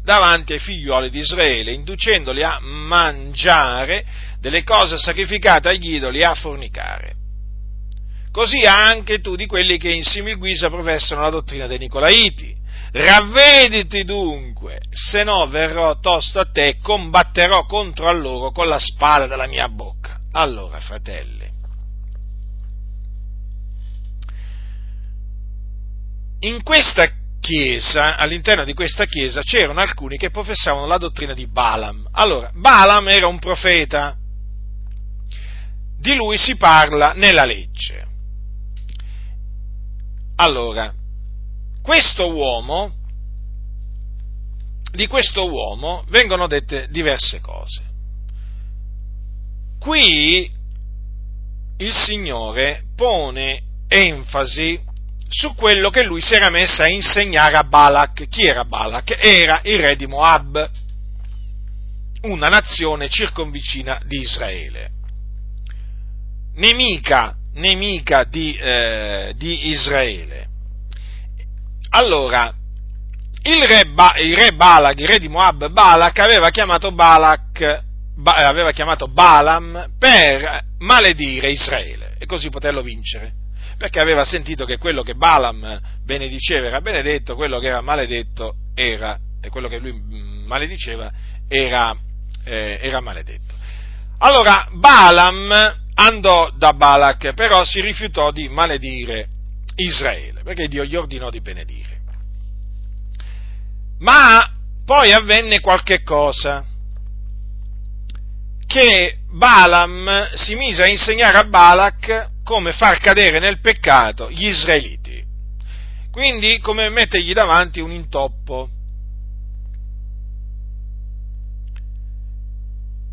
davanti ai figliuoli di Israele, inducendoli a mangiare delle cose sacrificate agli idoli e a fornicare. Così anche tu di quelli che in simil guisa professano la dottrina dei Nicolaiti Ravvediti dunque, se no verrò tosto a te e combatterò contro a loro con la spada della mia bocca. Allora, fratelli, in questa chiesa, all'interno di questa chiesa, c'erano alcuni che professavano la dottrina di Balaam. Allora, Balaam era un profeta, di lui si parla nella legge. Allora, questo uomo, di questo uomo vengono dette diverse cose. Qui il Signore pone enfasi su quello che lui si era messo a insegnare a Balak. Chi era Balak? Era il re di Moab, una nazione circonvicina di Israele. Nemica, nemica di, eh, di Israele. Allora, il re, ba, il re Balak, il re di Moab, Balak, aveva chiamato Balak, ba, aveva chiamato Balaam per maledire Israele e così poterlo vincere. Perché aveva sentito che quello che Balaam benediceva era benedetto, quello che era maledetto era, e quello che lui mm, malediceva era, eh, era maledetto. Allora Balaam andò da Balak, però si rifiutò di maledire Israele, perché Dio gli ordinò di benedire. Ma poi avvenne qualche cosa, che Balaam si mise a insegnare a Balak come far cadere nel peccato gli israeliti, quindi come mettergli davanti un intoppo.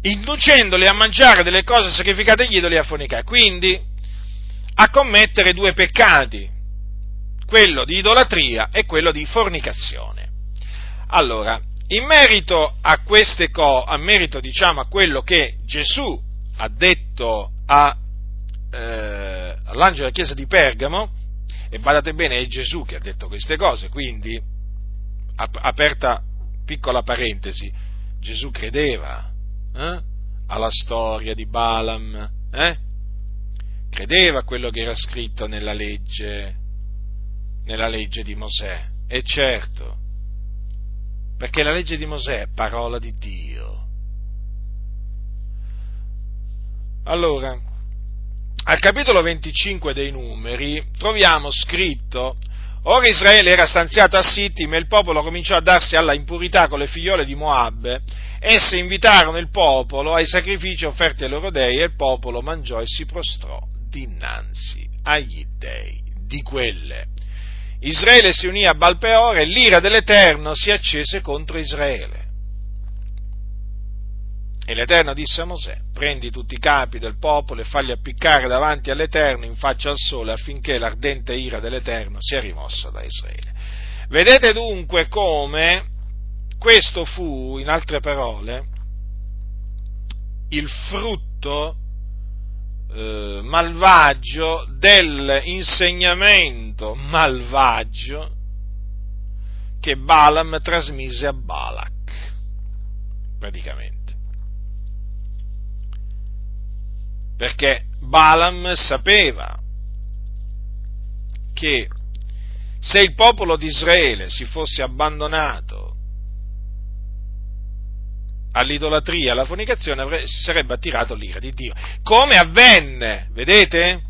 inducendoli a mangiare delle cose sacrificate agli idoli e a fornicare, quindi a commettere due peccati, quello di idolatria e quello di fornicazione. Allora, in merito a queste cose, a merito diciamo a quello che Gesù ha detto a, eh, all'angelo della chiesa di Pergamo, e badate bene, è Gesù che ha detto queste cose, quindi, aperta piccola parentesi, Gesù credeva eh, alla storia di Balaam, eh? credeva a quello che era scritto nella legge, nella legge di Mosè. E certo, perché la legge di Mosè è parola di Dio. Allora, al capitolo 25 dei numeri troviamo scritto Ora Israele era stanziato a Sittim e il popolo cominciò a darsi alla impurità con le figliole di Moab. Esse invitarono il popolo ai sacrifici offerti ai loro dei e il popolo mangiò e si prostrò dinanzi agli dei di quelle. Israele si unì a Balpeor e l'ira dell'Eterno si accese contro Israele. E l'Eterno disse a Mosè, prendi tutti i capi del popolo e fagli appiccare davanti all'Eterno in faccia al sole affinché l'ardente ira dell'Eterno sia rimossa da Israele. Vedete dunque come questo fu, in altre parole, il frutto eh, malvagio dell'insegnamento malvagio che Balaam trasmise a Balak, praticamente. Perché Balaam sapeva che se il popolo di Israele si fosse abbandonato all'idolatria, alla fornicazione, si sarebbe attirato l'ira di Dio. Come avvenne, vedete?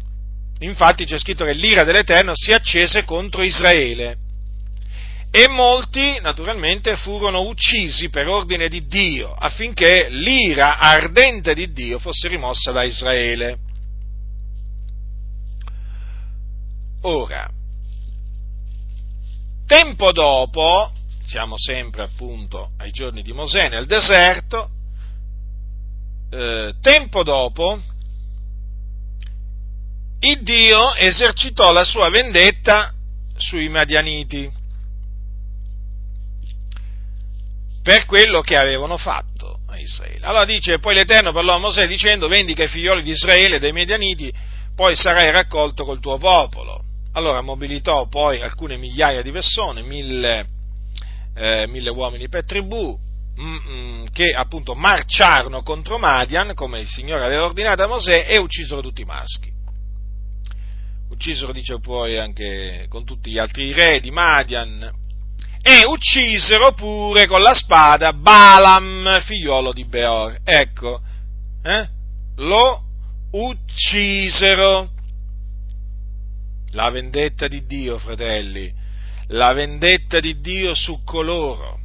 Infatti c'è scritto che l'ira dell'Eterno si accese contro Israele e molti naturalmente furono uccisi per ordine di Dio affinché l'ira ardente di Dio fosse rimossa da Israele. Ora, tempo dopo, siamo sempre appunto ai giorni di Mosè nel deserto, eh, tempo dopo il Dio esercitò la sua vendetta sui Madianiti per quello che avevano fatto a Israele. Allora dice, poi l'Eterno parlò a Mosè dicendo, vendica i figlioli di Israele dai Medianiti, poi sarai raccolto col tuo popolo. Allora mobilitò poi alcune migliaia di persone, mille, eh, mille uomini per tribù, mm, mm, che appunto marciarono contro Madian, come il Signore aveva ordinato a Mosè, e uccisero tutti i maschi. Uccisero, dice poi, anche con tutti gli altri re di Madian, e uccisero pure con la spada Balaam, figliolo di Beor. Ecco, eh? lo uccisero. La vendetta di Dio, fratelli, la vendetta di Dio su coloro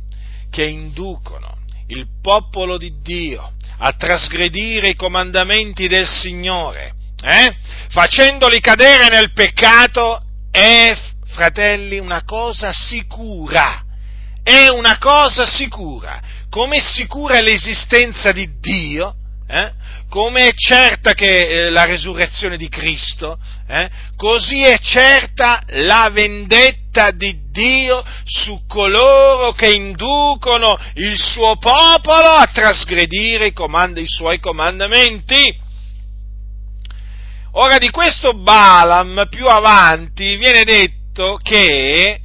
che inducono il popolo di Dio a trasgredire i comandamenti del Signore, eh? facendoli cadere nel peccato, è fratelli, una cosa sicura. È una cosa sicura. Come è sicura l'esistenza di Dio, eh? come è certa che eh, la resurrezione di Cristo, eh? così è certa la vendetta di Dio su coloro che inducono il suo popolo a trasgredire i, comand- i suoi comandamenti. Ora di questo Balaam più avanti viene detto che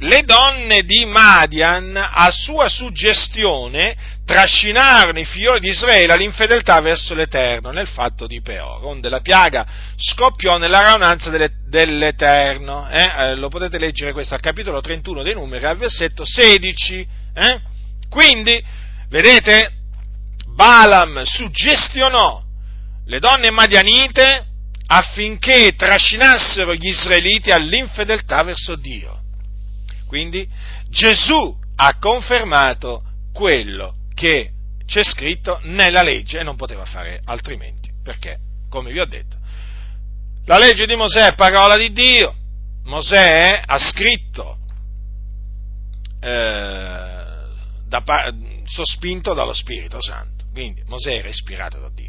le donne di Madian, a sua suggestione, trascinarono i figlioli di Israele all'infedeltà verso l'Eterno nel fatto di Peor, onde la piaga scoppiò nella raunanza delle, dell'Eterno. Eh? Eh, lo potete leggere questo al capitolo 31 dei numeri, al versetto 16. Eh? Quindi, vedete, Balaam suggestionò le donne madianite affinché trascinassero gli israeliti all'infedeltà verso Dio. Quindi Gesù ha confermato quello che c'è scritto nella legge e non poteva fare altrimenti, perché, come vi ho detto, la legge di Mosè è parola di Dio, Mosè ha scritto, eh, da, sospinto dallo Spirito Santo, quindi Mosè era ispirato da Dio.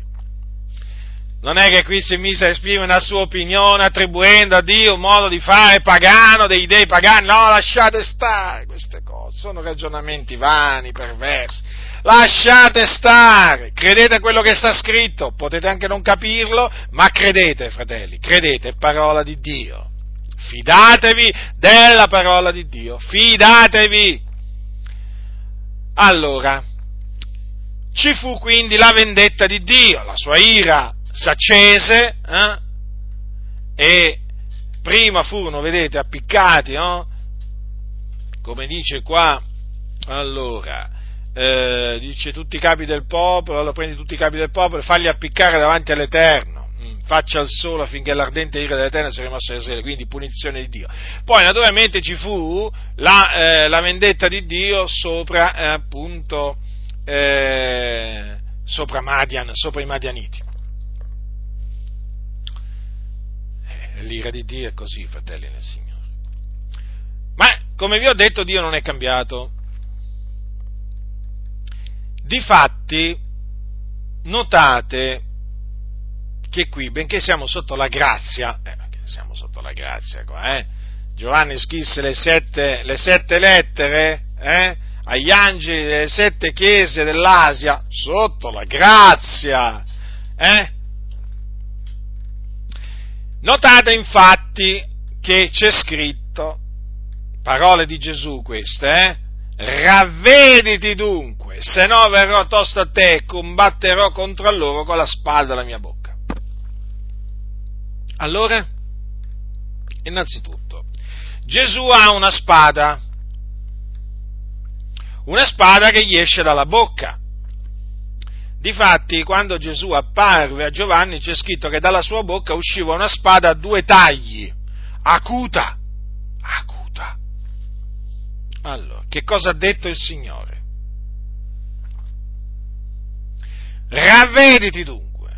Non è che qui si mise a esprimere una sua opinione attribuendo a Dio un modo di fare pagano, dei dei pagani. No, lasciate stare queste cose, sono ragionamenti vani, perversi. Lasciate stare, credete a quello che sta scritto, potete anche non capirlo, ma credete, fratelli, credete, è parola di Dio. Fidatevi della parola di Dio, fidatevi. Allora, ci fu quindi la vendetta di Dio, la sua ira s'accese eh? e prima furono, vedete, appiccati, no? Come dice qua, allora, eh, dice tutti i capi del popolo, allora prendi tutti i capi del popolo e fagli appiccare davanti all'Eterno, mm, faccia il sole affinché l'ardente ira dell'Eterno sia rimossa da Israele, quindi punizione di Dio. Poi naturalmente ci fu la, eh, la vendetta di Dio sopra, eh, appunto, eh, sopra Madian, sopra i Madianiti. L'ira di Dio è così, fratelli nel Signore. Ma, come vi ho detto, Dio non è cambiato. Difatti, notate che qui, benché siamo sotto la grazia, eh, siamo sotto la grazia qua, eh, Giovanni scrisse le sette, le sette lettere, eh, agli angeli delle sette chiese dell'Asia, sotto la grazia, eh, Notate infatti che c'è scritto, parole di Gesù queste, eh? Ravvediti dunque, se no verrò tosto a te e combatterò contro loro con la spada della mia bocca. Allora, innanzitutto, Gesù ha una spada, una spada che gli esce dalla bocca. Difatti, quando Gesù apparve a Giovanni, c'è scritto che dalla sua bocca usciva una spada a due tagli, acuta, acuta. Allora, che cosa ha detto il Signore? Ravvediti dunque,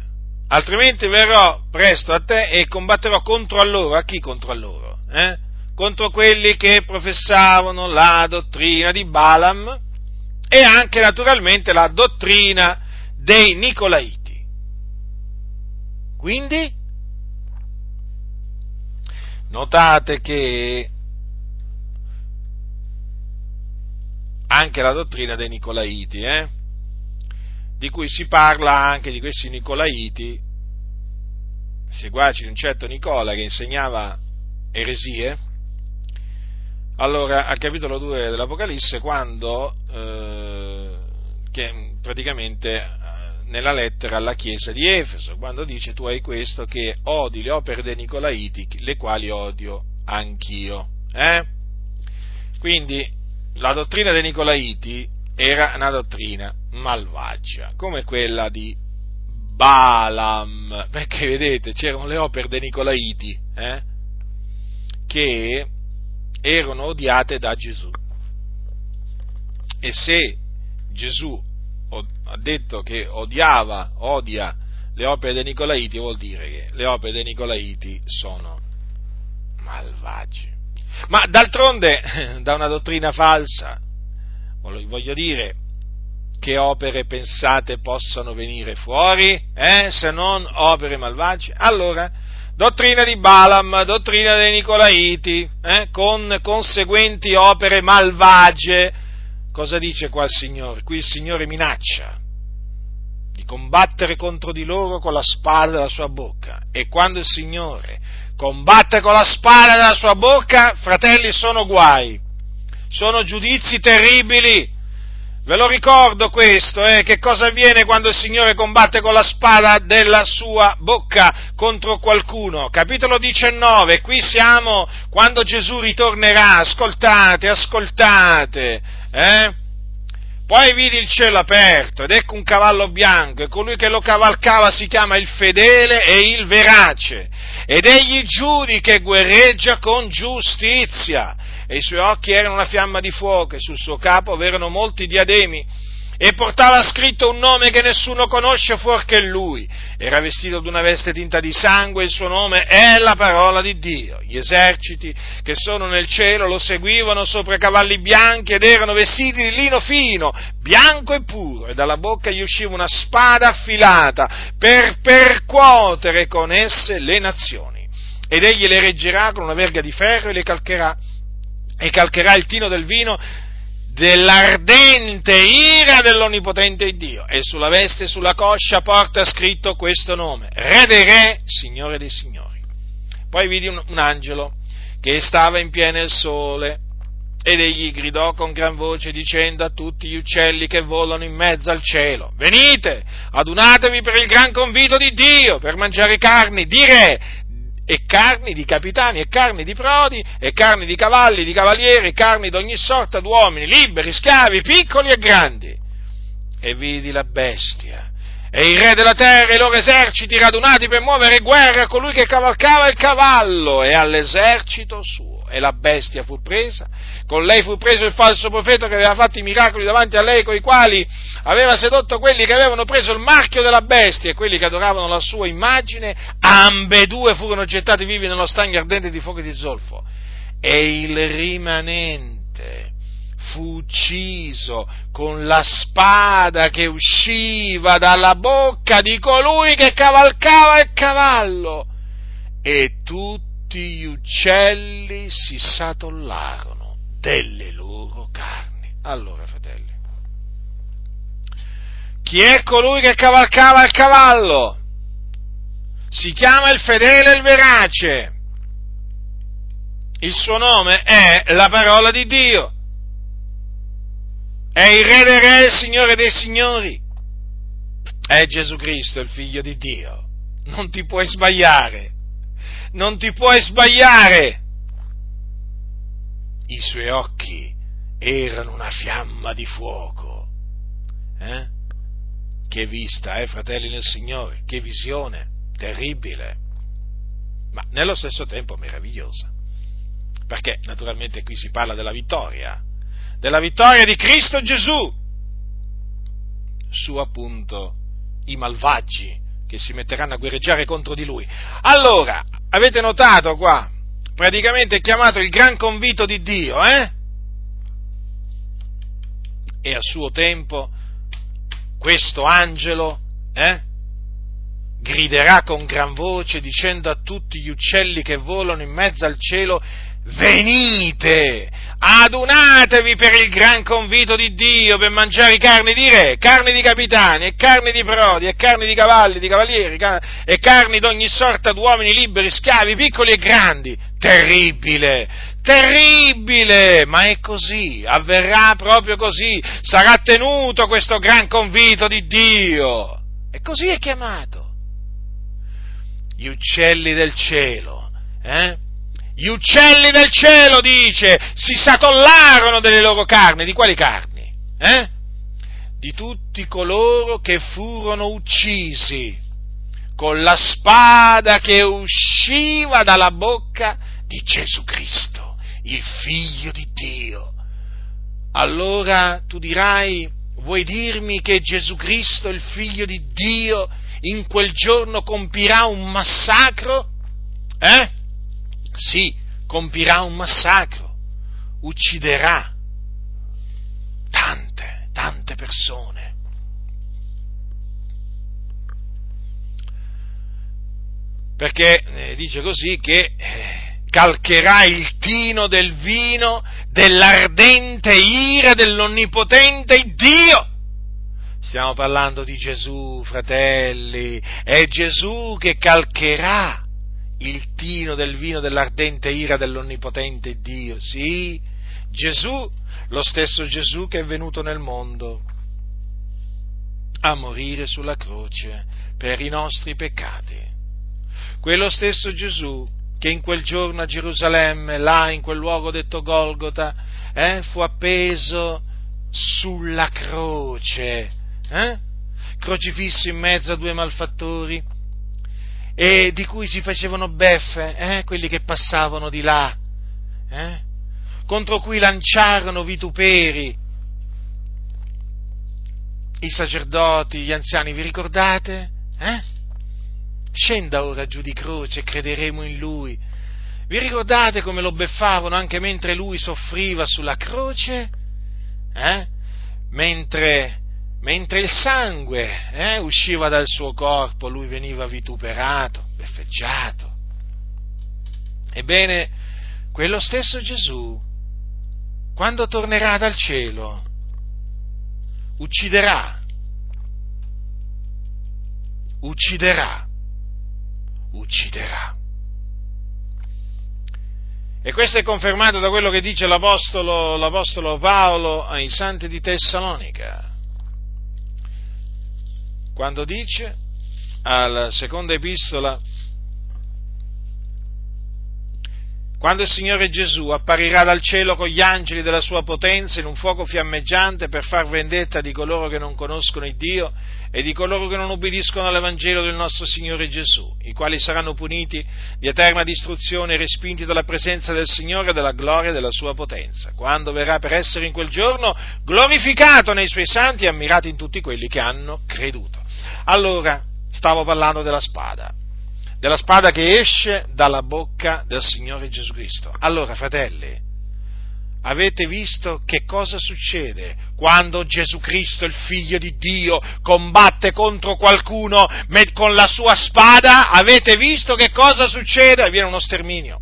altrimenti verrò presto a te e combatterò contro a loro. A chi contro a loro? Eh? Contro quelli che professavano la dottrina di Balaam e anche naturalmente la dottrina dei Nicolaiti. Quindi, notate che anche la dottrina dei Nicolaiti, eh? di cui si parla anche di questi Nicolaiti, seguaci di un certo Nicola che insegnava eresie, allora al capitolo 2 dell'Apocalisse, quando eh, che praticamente nella lettera alla chiesa di Efeso, quando dice tu hai questo che odi le opere dei Nicolaiti, le quali odio anch'io. Eh? Quindi la dottrina dei Nicolaiti era una dottrina malvagia, come quella di Balaam, perché vedete c'erano le opere dei Nicolaiti eh, che erano odiate da Gesù. E se Gesù ha detto che odiava, odia le opere dei Nicolaiti, vuol dire che le opere dei Nicolaiti sono malvagie. Ma d'altronde, da una dottrina falsa, voglio dire, che opere pensate possano venire fuori, eh, se non opere malvagie? Allora, dottrina di Balaam, dottrina dei Nicolaiti, eh, con conseguenti opere malvagie. Cosa dice qua il Signore? Qui il Signore minaccia di combattere contro di loro con la spada della sua bocca. E quando il Signore combatte con la spada della sua bocca, fratelli, sono guai, sono giudizi terribili. Ve lo ricordo questo, eh, che cosa avviene quando il Signore combatte con la spada della sua bocca contro qualcuno. Capitolo 19, qui siamo quando Gesù ritornerà, ascoltate, ascoltate, eh? Poi vidi il cielo aperto ed ecco un cavallo bianco e colui che lo cavalcava si chiama il fedele e il verace ed egli giudica e guerreggia con giustizia. E i suoi occhi erano una fiamma di fuoco e sul suo capo v'erano molti diademi e portava scritto un nome che nessuno conosce fuorché lui. Era vestito di una veste tinta di sangue il suo nome è la parola di Dio. Gli eserciti che sono nel cielo lo seguivano sopra cavalli bianchi ed erano vestiti di lino fino, bianco e puro, e dalla bocca gli usciva una spada affilata per percuotere con esse le nazioni. Ed egli le reggerà con una verga di ferro e le calcherà, e calcherà il tino del vino dell'ardente ira dell'Onnipotente Dio e sulla veste e sulla coscia porta scritto questo nome, Re dei Re, Signore dei Signori. Poi vidi un, un angelo che stava in piena il sole ed egli gridò con gran voce dicendo a tutti gli uccelli che volano in mezzo al cielo, venite, adunatevi per il gran convito di Dio, per mangiare carni di re, e carni di capitani, e carni di prodi, e carni di cavalli, di cavalieri, e carni di ogni sorta d'uomini, liberi, schiavi, piccoli e grandi. E vidi la bestia, e il re della terra e i loro eserciti radunati per muovere guerra a colui che cavalcava il cavallo e all'esercito suo e la bestia fu presa, con lei fu preso il falso profeta che aveva fatto i miracoli davanti a lei, con i quali aveva sedotto quelli che avevano preso il marchio della bestia e quelli che adoravano la sua immagine, ambedue furono gettati vivi nello stagno ardente di fuoco di zolfo. E il rimanente fu ucciso con la spada che usciva dalla bocca di colui che cavalcava il cavallo. E tutti tutti gli uccelli si satollarono delle loro carni. Allora, fratelli, chi è colui che cavalcava il cavallo? Si chiama il fedele e il verace. Il suo nome è la parola di Dio. È il re dei re, il signore dei signori. È Gesù Cristo, il figlio di Dio. Non ti puoi sbagliare non ti puoi sbagliare. I suoi occhi erano una fiamma di fuoco. Eh? Che vista, eh, fratelli nel Signore, che visione terribile, ma nello stesso tempo meravigliosa. Perché naturalmente qui si parla della vittoria, della vittoria di Cristo Gesù su appunto i malvagi che si metteranno a guerreggiare contro di lui. Allora, avete notato qua? Praticamente è chiamato il gran convito di Dio, eh? E a suo tempo questo angelo, eh? griderà con gran voce dicendo a tutti gli uccelli che volano in mezzo al cielo venite, adunatevi per il gran convito di Dio per mangiare carne di re, carne di capitani, e carne di prodi, e carne di cavalli, di cavalieri, e carne di ogni sorta di uomini liberi, schiavi, piccoli e grandi. Terribile, terribile, ma è così, avverrà proprio così, sarà tenuto questo gran convito di Dio. E così è chiamato. Gli uccelli del cielo, eh? Gli uccelli del cielo, dice, si satollarono delle loro carni. Di quali carni? Eh? Di tutti coloro che furono uccisi con la spada che usciva dalla bocca di Gesù Cristo, il figlio di Dio. Allora tu dirai, vuoi dirmi che Gesù Cristo, il figlio di Dio, in quel giorno compirà un massacro? Eh? Sì, compirà un massacro, ucciderà tante, tante persone. Perché eh, dice così che eh, calcherà il tino del vino dell'ardente ira dell'onnipotente Dio. Stiamo parlando di Gesù, fratelli, è Gesù che calcherà il tino del vino dell'ardente ira dell'onnipotente Dio. Sì, Gesù, lo stesso Gesù che è venuto nel mondo a morire sulla croce per i nostri peccati. Quello stesso Gesù che in quel giorno a Gerusalemme, là in quel luogo detto Golgota, eh, fu appeso sulla croce, eh? crocifisso in mezzo a due malfattori, e di cui si facevano beffe eh, quelli che passavano di là, eh, contro cui lanciarono vituperi i sacerdoti, gli anziani, vi ricordate? Eh? Scenda ora giù di croce crederemo in lui. Vi ricordate come lo beffavano anche mentre lui soffriva sulla croce? Eh? Mentre mentre il sangue eh, usciva dal suo corpo, lui veniva vituperato, beffeggiato. Ebbene, quello stesso Gesù, quando tornerà dal cielo, ucciderà, ucciderà, ucciderà. E questo è confermato da quello che dice l'Apostolo, l'Apostolo Paolo ai santi di Tessalonica quando dice alla seconda epistola, quando il Signore Gesù apparirà dal cielo con gli angeli della sua potenza in un fuoco fiammeggiante per far vendetta di coloro che non conoscono il Dio e di coloro che non ubbidiscono all'Evangelo del nostro Signore Gesù, i quali saranno puniti di eterna distruzione e respinti dalla presenza del Signore e della gloria della sua potenza, quando verrà per essere in quel giorno glorificato nei suoi santi e ammirato in tutti quelli che hanno creduto. Allora, stavo parlando della spada, della spada che esce dalla bocca del Signore Gesù Cristo. Allora, fratelli, avete visto che cosa succede quando Gesù Cristo, il figlio di Dio, combatte contro qualcuno con la sua spada? Avete visto che cosa succede? Viene uno sterminio.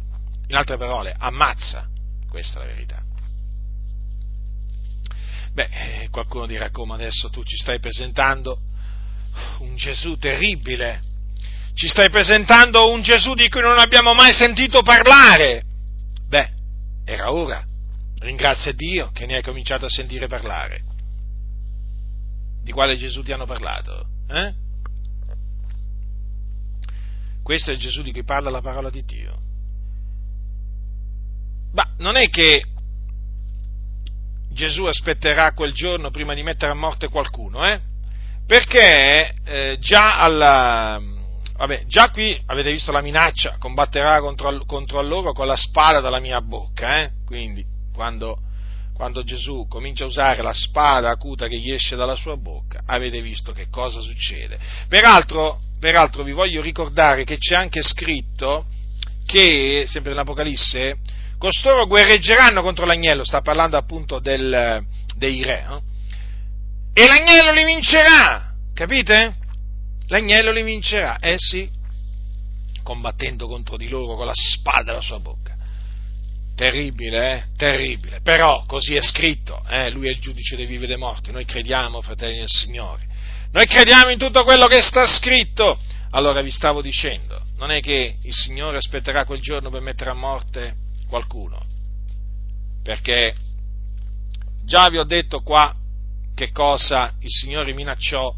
In altre parole, ammazza. Questa è la verità. Beh, eh, qualcuno dirà come adesso tu ci stai presentando un Gesù terribile. Ci stai presentando un Gesù di cui non abbiamo mai sentito parlare. Beh, era ora. Ringrazia Dio che ne hai cominciato a sentire parlare. Di quale Gesù ti hanno parlato? Eh? Questo è il Gesù di cui parla la parola di Dio. Ma non è che Gesù aspetterà quel giorno prima di mettere a morte qualcuno, eh? Perché eh, già, alla, vabbè, già qui avete visto la minaccia, combatterà contro, contro loro con la spada dalla mia bocca, eh? quindi quando, quando Gesù comincia a usare la spada acuta che gli esce dalla sua bocca, avete visto che cosa succede. Peraltro, peraltro vi voglio ricordare che c'è anche scritto che, sempre nell'Apocalisse, costoro guerreggeranno contro l'agnello, sta parlando appunto del, dei re, no? E l'agnello li vincerà, capite? L'agnello li vincerà, eh sì, combattendo contro di loro con la spada della sua bocca. Terribile, eh? Terribile. Però così è scritto, eh? Lui è il giudice dei vivi e dei morti. Noi crediamo, fratelli del Signore. Noi crediamo in tutto quello che sta scritto. Allora vi stavo dicendo, non è che il Signore aspetterà quel giorno per mettere a morte qualcuno. Perché già vi ho detto qua che cosa il Signore minacciò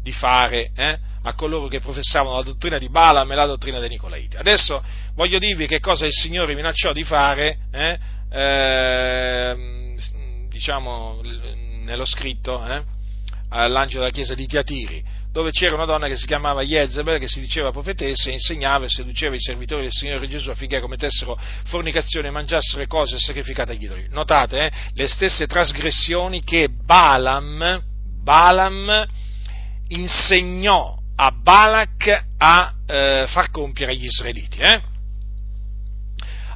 di fare eh, a coloro che professavano la dottrina di Balaam e la dottrina dei Nicolaiti. Adesso voglio dirvi che cosa il Signore minacciò di fare, eh, eh, diciamo, nello scritto, eh, all'angelo della chiesa di Tiatiri, dove c'era una donna che si chiamava Jezebel, che si diceva profetessa e insegnava e seduceva i servitori del Signore Gesù affinché commettessero fornicazione e mangiassero cose sacrificate agli idoli. Notate, eh, le stesse trasgressioni che Balaam, Balaam insegnò a Balak a eh, far compiere agli israeliti. Eh?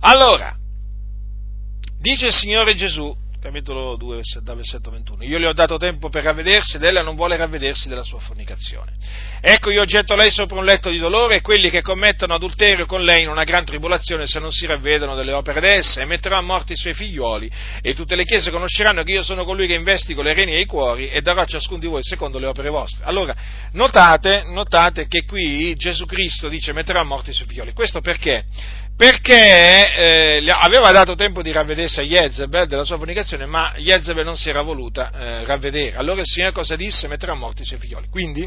Allora, dice il Signore Gesù, capitolo 2, dal versetto 21. Io le ho dato tempo per ravvedersi ed ella non vuole ravvedersi della sua fornicazione. Ecco io getto lei sopra un letto di dolore e quelli che commettono adulterio con lei in una gran tribolazione se non si ravvedono delle opere d'esse e metterò a morte i suoi figlioli e tutte le chiese conosceranno che io sono colui che investigo le reni e i cuori e darò a ciascuno di voi secondo le opere vostre. Allora, notate, notate che qui Gesù Cristo dice metterò a morte i suoi figlioli. Questo perché? Perché eh, aveva dato tempo di ravvedersi a Jezebel della sua fornicazione, ma Jezebel non si era voluta eh, ravvedere. Allora il Signore cosa disse? Metterà a morte i suoi figlioli. Quindi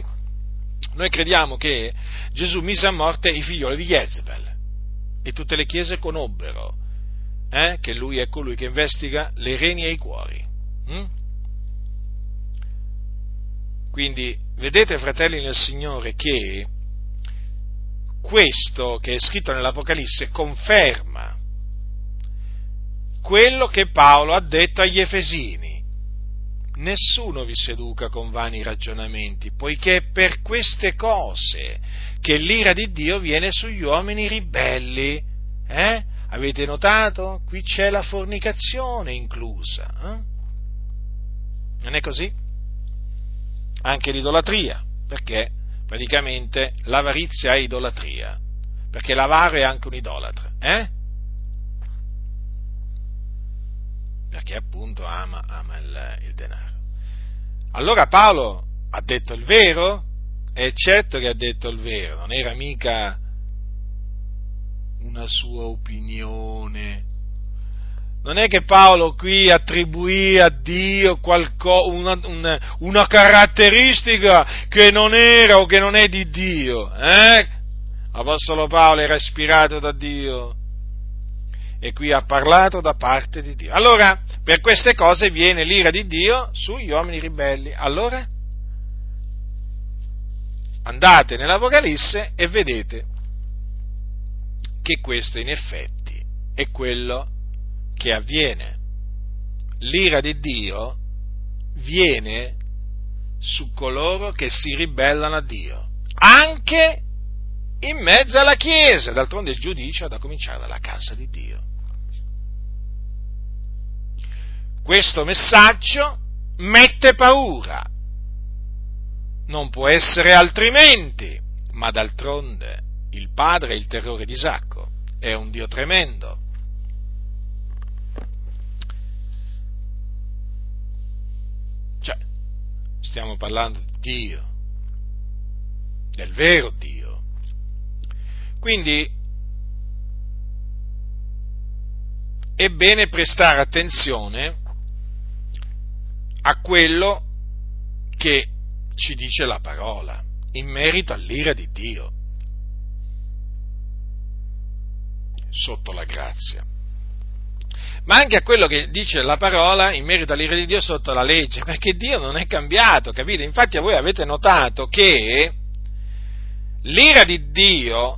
noi crediamo che Gesù mise a morte i figlioli di Jezebel e tutte le chiese conobbero eh, che lui è colui che investiga le reni e i cuori. Hm? Quindi vedete, fratelli nel Signore, che questo che è scritto nell'Apocalisse conferma quello che Paolo ha detto agli Efesini. Nessuno vi seduca con vani ragionamenti, poiché è per queste cose che l'ira di Dio viene sugli uomini ribelli. Eh? Avete notato? Qui c'è la fornicazione inclusa. Eh? Non è così? Anche l'idolatria, perché praticamente l'avarizia è idolatria, perché l'avaro è anche un idolatra, eh? Perché appunto ama, ama il, il denaro. Allora Paolo ha detto il vero? È certo che ha detto il vero, non era mica una sua opinione non è che Paolo qui attribuì a Dio qualco, una, una, una, caratteristica che non era o che non è di Dio. Eh? L'Apostolo Paolo era ispirato da Dio e qui ha parlato da parte di Dio. Allora, per queste cose viene l'ira di Dio sugli uomini ribelli. Allora, andate nell'Apocalisse e vedete che questo in effetti è quello che avviene. L'ira di Dio viene su coloro che si ribellano a Dio, anche in mezzo alla Chiesa, d'altronde il giudizio ha da cominciare dalla casa di Dio. Questo messaggio mette paura, non può essere altrimenti, ma d'altronde il padre è il terrore di Isacco, è un Dio tremendo, stiamo parlando di Dio, del vero Dio. Quindi è bene prestare attenzione a quello che ci dice la parola in merito all'ira di Dio sotto la grazia ma anche a quello che dice la parola in merito all'ira di Dio sotto la legge, perché Dio non è cambiato, capite? Infatti voi avete notato che l'ira di Dio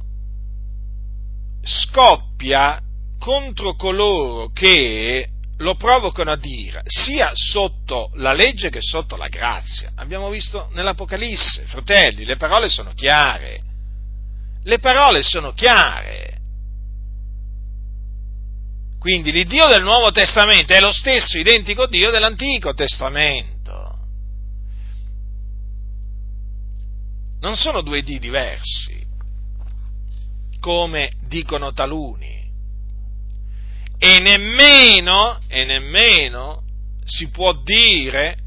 scoppia contro coloro che lo provocano a dire, sia sotto la legge che sotto la grazia. Abbiamo visto nell'Apocalisse, fratelli, le parole sono chiare. Le parole sono chiare. Quindi l'Iddio del Nuovo Testamento è lo stesso identico Dio dell'Antico Testamento. Non sono due Dio diversi, come dicono taluni. E nemmeno, e nemmeno si può dire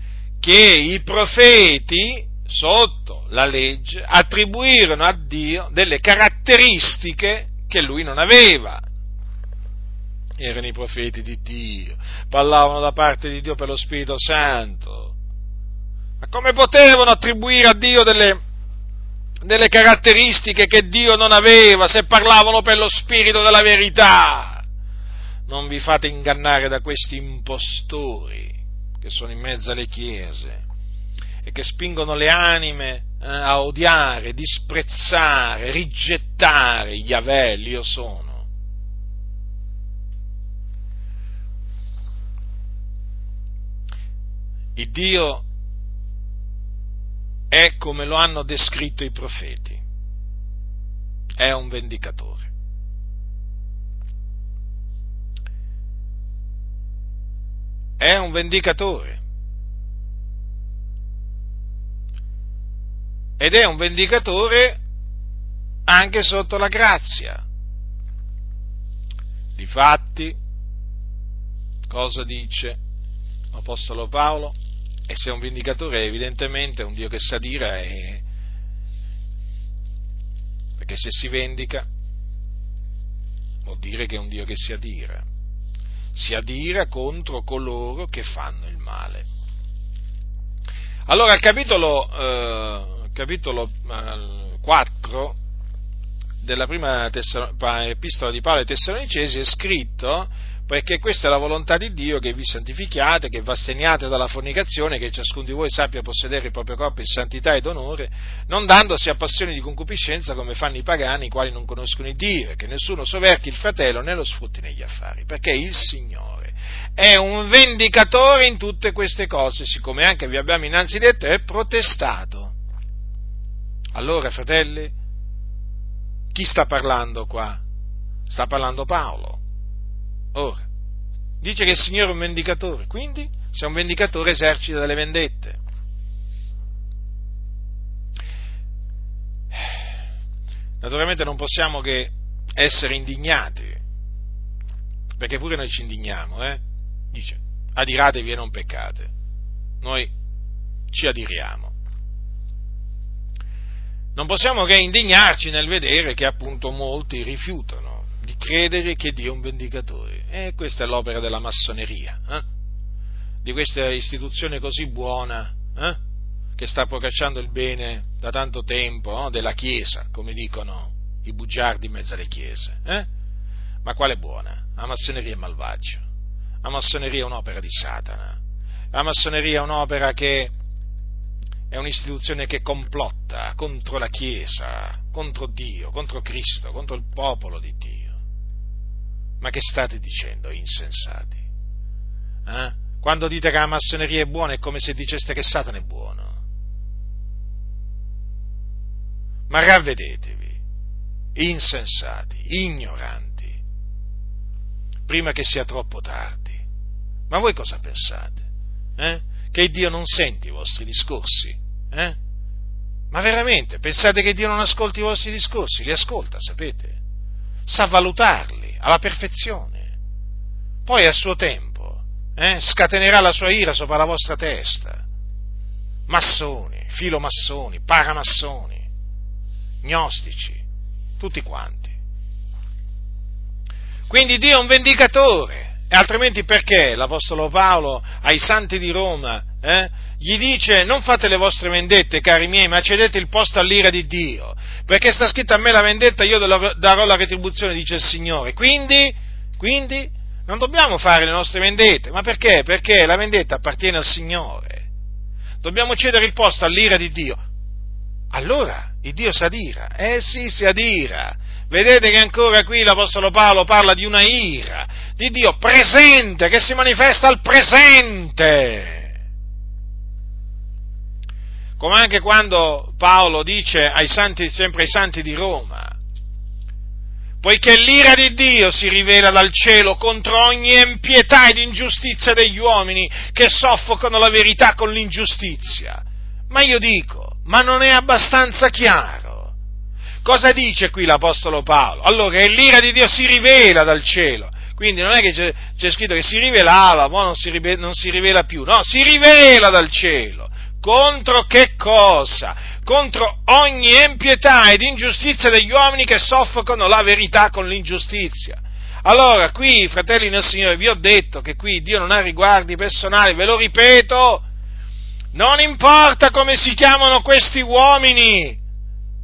che i profeti sotto la legge attribuirono a Dio delle caratteristiche che lui non aveva. Erano i profeti di Dio, parlavano da parte di Dio per lo Spirito Santo. Ma come potevano attribuire a Dio delle, delle caratteristiche che Dio non aveva se parlavano per lo Spirito della verità? Non vi fate ingannare da questi impostori che sono in mezzo alle chiese e che spingono le anime eh, a odiare, disprezzare, rigettare Yahweh, io sono. Il Dio è come lo hanno descritto i profeti, è un vendicatore. È un vendicatore. ed è un vendicatore anche sotto la grazia. Difatti, cosa dice l'Apostolo Paolo? E se è un vendicatore, evidentemente è un Dio che sa dire, e... perché se si vendica vuol dire che è un Dio che si adira, si adira contro coloro che fanno il male. Allora, al capitolo eh, capitolo 4 eh, della prima epistola di Paolo ai Tessalonicesi è scritto perché questa è la volontà di Dio che vi santifichiate, che vi assegniate dalla fornicazione, che ciascuno di voi sappia possedere il proprio corpo in santità ed onore, non dandosi a passioni di concupiscenza come fanno i pagani, i quali non conoscono il Dio, che nessuno soverchi il fratello né lo sfrutti negli affari, perché il Signore è un vendicatore in tutte queste cose, siccome anche vi abbiamo innanzi detto, è protestato allora, fratelli, chi sta parlando qua? Sta parlando Paolo. Ora, dice che il Signore è un vendicatore, quindi se è un vendicatore esercita delle vendette. Naturalmente non possiamo che essere indignati, perché pure noi ci indigniamo, eh? Dice, adiratevi e non peccate. Noi ci adiriamo non possiamo che indignarci nel vedere che appunto molti rifiutano di credere che Dio è un vendicatore. E questa è l'opera della massoneria, eh? di questa istituzione così buona, eh? che sta procacciando il bene da tanto tempo, no? della Chiesa, come dicono i bugiardi in mezzo alle chiese. Eh? Ma quale buona? La massoneria è malvagio. La massoneria è un'opera di Satana. La massoneria è un'opera che è un'istituzione che complotta contro la Chiesa, contro Dio, contro Cristo, contro il popolo di Dio. Ma che state dicendo, insensati? Eh? Quando dite che la massoneria è buona è come se diceste che Satana è buono. Ma ravvedetevi, insensati, ignoranti, prima che sia troppo tardi. Ma voi cosa pensate? Eh? che Dio non sente i vostri discorsi? Eh? Ma veramente, pensate che Dio non ascolti i vostri discorsi? Li ascolta, sapete? Sa valutarli alla perfezione. Poi a suo tempo eh, scatenerà la sua ira sopra la vostra testa. Massoni, filomassoni, paramassoni, gnostici, tutti quanti. Quindi Dio è un vendicatore e altrimenti perché l'Apostolo Paolo ai santi di Roma eh, gli dice non fate le vostre vendette, cari miei, ma cedete il posto all'ira di Dio, perché sta scritto a me la vendetta, io darò la retribuzione, dice il Signore. Quindi, quindi non dobbiamo fare le nostre vendette, ma perché? Perché la vendetta appartiene al Signore. Dobbiamo cedere il posto all'ira di Dio. Allora, il Dio si adira. Eh sì, si adira. Vedete che ancora qui l'Apostolo Paolo parla di una ira di Dio presente, che si manifesta al presente. Come anche quando Paolo dice ai santi, sempre ai santi di Roma, poiché l'ira di Dio si rivela dal cielo contro ogni impietà ed ingiustizia degli uomini che soffocano la verità con l'ingiustizia. Ma io dico, ma non è abbastanza chiaro? Cosa dice qui l'Apostolo Paolo? Allora, l'ira di Dio si rivela dal cielo. Quindi non è che c'è, scritto che si rivelava, ma si, rivela, non si rivela più, no, si rivela dal cielo. Contro che cosa? Contro ogni empietà ed ingiustizia degli uomini che soffocano la verità con l'ingiustizia. Allora, qui, fratelli nel Signore, vi ho detto che qui Dio non ha riguardi personali, ve lo ripeto, non importa come si chiamano questi uomini,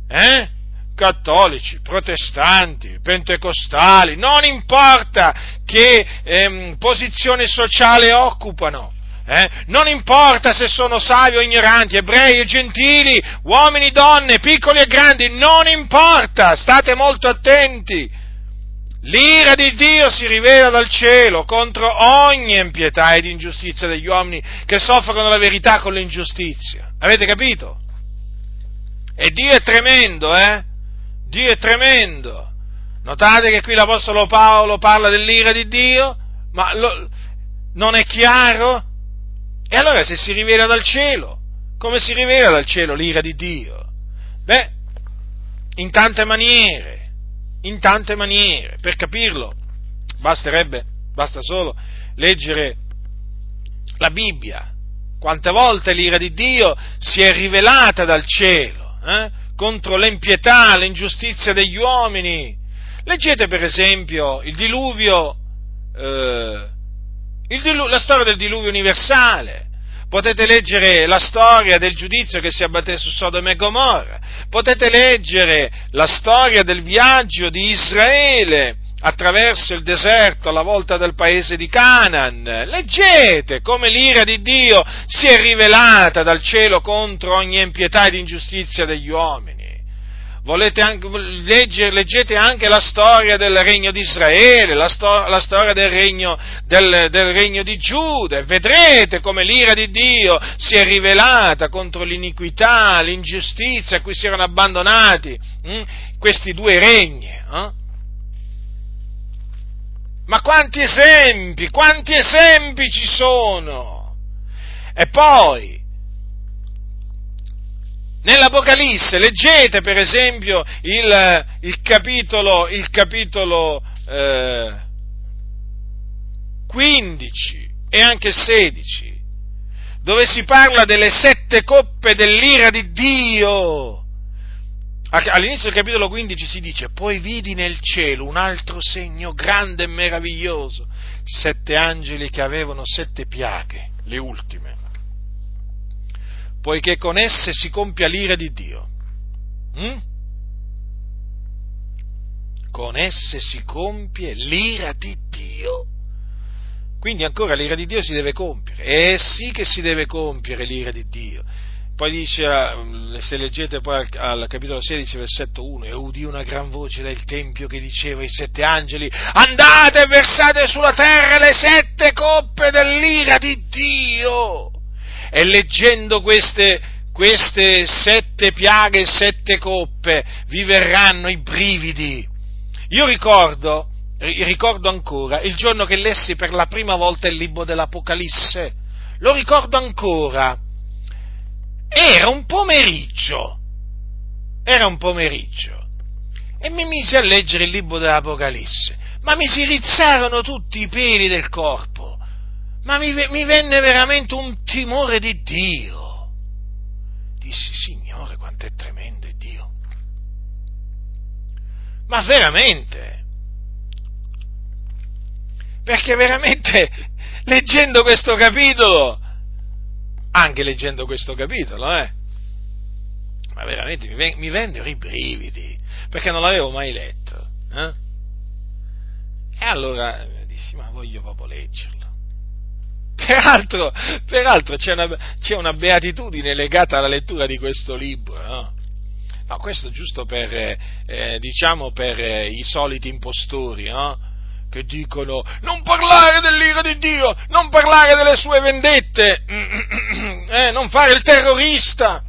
eh? cattolici, protestanti, pentecostali, non importa che ehm, posizione sociale occupano, eh? non importa se sono savi o ignoranti, ebrei e gentili, uomini, donne, piccoli e grandi, non importa, state molto attenti. L'ira di Dio si rivela dal cielo contro ogni impietà ed ingiustizia degli uomini che soffrono la verità con l'ingiustizia. Avete capito? E Dio è tremendo, eh? Dio è tremendo. Notate che qui l'Apostolo Paolo parla dell'ira di Dio, ma lo, non è chiaro? E allora se si rivela dal cielo, come si rivela dal cielo l'ira di Dio? Beh, in tante maniere in tante maniere. Per capirlo, basterebbe, basta solo leggere la Bibbia. Quante volte l'ira di Dio si è rivelata dal cielo eh? contro l'impietà, l'ingiustizia degli uomini. Leggete per esempio il diluvio, eh, il dilu- la storia del diluvio universale, potete leggere la storia del giudizio che si abbatté su Sodoma e Gomorra, potete leggere la storia del viaggio di Israele attraverso il deserto alla volta del paese di Canaan. Leggete come l'ira di Dio si è rivelata dal cielo contro ogni impietà ed ingiustizia degli uomini anche, leggere, leggete anche la storia del regno di Israele, la, sto, la storia del regno, del, del regno, di Giuda, vedrete come l'ira di Dio si è rivelata contro l'iniquità, l'ingiustizia a cui si erano abbandonati hm, questi due regni. Eh? Ma quanti esempi, quanti esempi ci sono! E poi, Nell'Apocalisse leggete per esempio il, il capitolo, il capitolo eh, 15 e anche 16, dove si parla delle sette coppe dell'ira di Dio. All'inizio del capitolo 15 si dice, poi vidi nel cielo un altro segno grande e meraviglioso, sette angeli che avevano sette piaghe, le ultime poiché con esse si compia l'ira di Dio. Mm? Con esse si compie l'ira di Dio. Quindi ancora l'ira di Dio si deve compiere. E sì che si deve compiere l'ira di Dio. Poi dice, eh, se leggete poi al, capitolo 16, versetto 1, e udì una gran voce dal Tempio che diceva ai sette angeli, andate e versate sulla terra le sette coppe dell'ira di Dio e leggendo queste, queste sette piaghe, sette coppe, vi verranno i brividi. Io ricordo, ricordo ancora il giorno che lessi per la prima volta il libro dell'Apocalisse, lo ricordo ancora. Era un pomeriggio, era un pomeriggio, e mi misi a leggere il libro dell'Apocalisse, ma mi si rizzarono tutti i peli del corpo ma mi, mi venne veramente un timore di Dio. Dissi, Signore, quanto è tremendo Dio. Ma veramente, perché veramente leggendo questo capitolo, anche leggendo questo capitolo, eh, ma veramente mi, mi vennero i brividi, perché non l'avevo mai letto. Eh? E allora dissi, ma voglio proprio leggerlo. Peraltro, peraltro c'è, una, c'è, una, beatitudine legata alla lettura di questo libro, no? no questo giusto per, eh, diciamo, per eh, i soliti impostori, no? Che dicono non parlare dell'ira di Dio, non parlare delle sue vendette, eh, non fare il terrorista.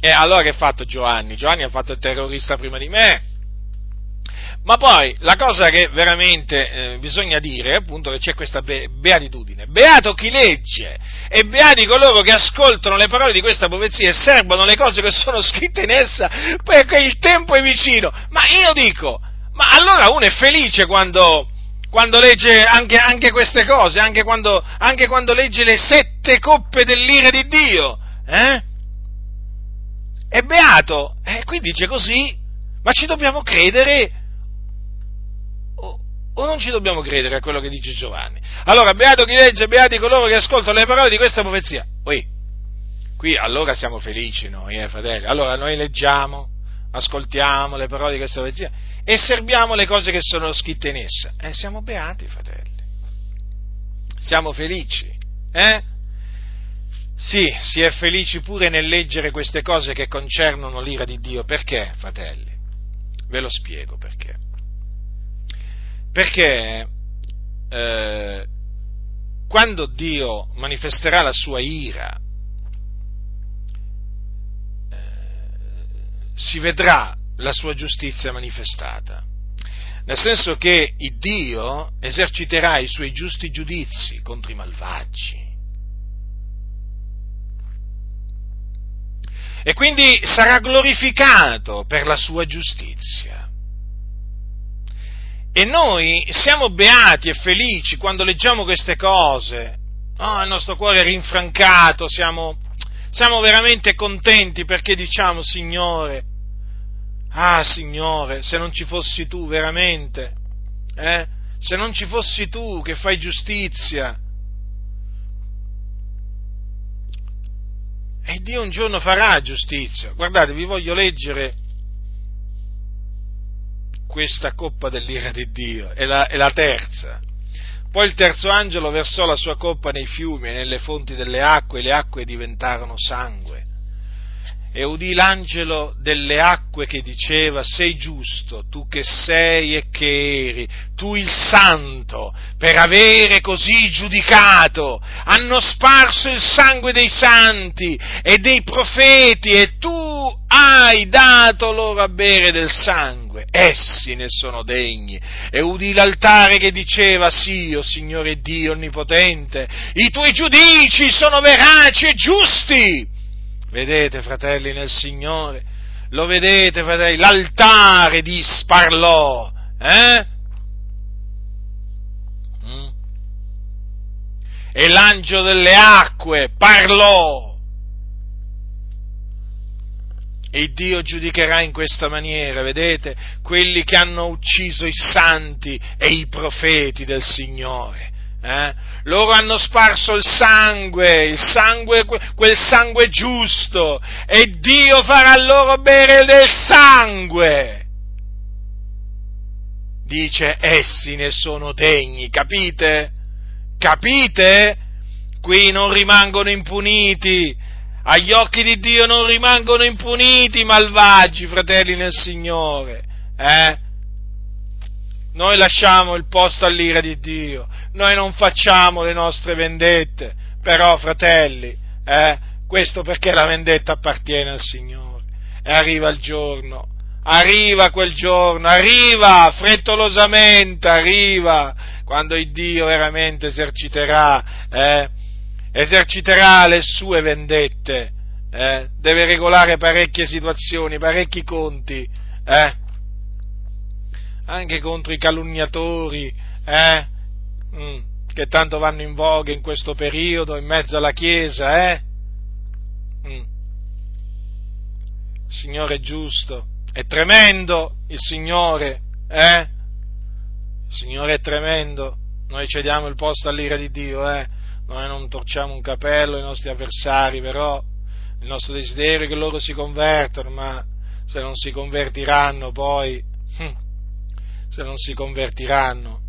E allora che ha fatto Giovanni? Giovanni ha fatto il terrorista prima di me ma poi la cosa che veramente eh, bisogna dire è appunto che c'è questa be- beatitudine. Beato chi legge e beati coloro che ascoltano le parole di questa profezia e servono le cose che sono scritte in essa perché il tempo è vicino. Ma io dico, ma allora uno è felice quando, quando legge anche, anche queste cose, anche quando, anche quando, legge le sette coppe dell'ira di Dio. Eh? È beato. E eh, qui dice così, ma ci dobbiamo credere o, non ci dobbiamo credere a quello che dice Giovanni? Allora, beato chi legge, beati coloro che ascoltano le parole di questa profezia. Oi, qui allora siamo felici noi, eh, fratelli. Allora noi leggiamo, ascoltiamo le parole di questa profezia e serviamo le cose che sono scritte in essa. Eh, siamo beati, fratelli. Siamo felici, eh? Sì, si è felici pure nel leggere queste cose che concernono l'ira di Dio. Perché, fratelli? Ve lo spiego perché. Perché eh, quando Dio manifesterà la sua ira, eh, si vedrà la sua giustizia manifestata. Nel senso che Dio eserciterà i suoi giusti giudizi contro i malvagi. E quindi sarà glorificato per la sua giustizia. E noi siamo beati e felici quando leggiamo queste cose. Oh, il nostro cuore è rinfrancato, siamo, siamo veramente contenti perché diciamo, Signore, Ah, Signore, se non ci fossi tu veramente, eh? se non ci fossi tu che fai giustizia, e Dio un giorno farà giustizia. Guardate, vi voglio leggere questa coppa dell'ira di Dio, è la, è la terza. Poi il terzo angelo versò la sua coppa nei fiumi e nelle fonti delle acque, e le acque diventarono sangue e udì l'angelo delle acque che diceva, sei giusto, tu che sei e che eri, tu il santo, per avere così giudicato, hanno sparso il sangue dei santi e dei profeti e tu hai dato loro a bere del sangue, essi ne sono degni. E udì l'altare che diceva, sì, o oh Signore Dio Onnipotente, i tuoi giudici sono veraci e giusti Vedete, fratelli nel Signore? Lo vedete, fratelli? L'altare di sparlò, eh? Mm? E l'angelo delle acque parlò. E Dio giudicherà in questa maniera, vedete, quelli che hanno ucciso i santi e i profeti del Signore. Eh? Loro hanno sparso il sangue, il sangue, quel sangue giusto, e Dio farà loro bere del sangue. Dice, essi ne sono degni, capite? Capite? Qui non rimangono impuniti, agli occhi di Dio non rimangono impuniti i malvagi, fratelli nel Signore. Eh? Noi lasciamo il posto all'ira di Dio, noi non facciamo le nostre vendette, però fratelli, eh, questo perché la vendetta appartiene al Signore. E arriva il giorno, arriva quel giorno, arriva frettolosamente, arriva quando il Dio veramente eserciterà, eh, eserciterà le sue vendette, eh, deve regolare parecchie situazioni, parecchi conti, eh, anche contro i calunniatori, eh? mm, che tanto vanno in voga in questo periodo, in mezzo alla Chiesa, eh? Mm. Il Signore è giusto, è tremendo il Signore, eh? Il Signore è tremendo, noi cediamo il posto all'ira di Dio, eh? Noi non torciamo un capello ai nostri avversari, però il nostro desiderio è che loro si convertano, ma se non si convertiranno poi... Hm, se non si convertiranno,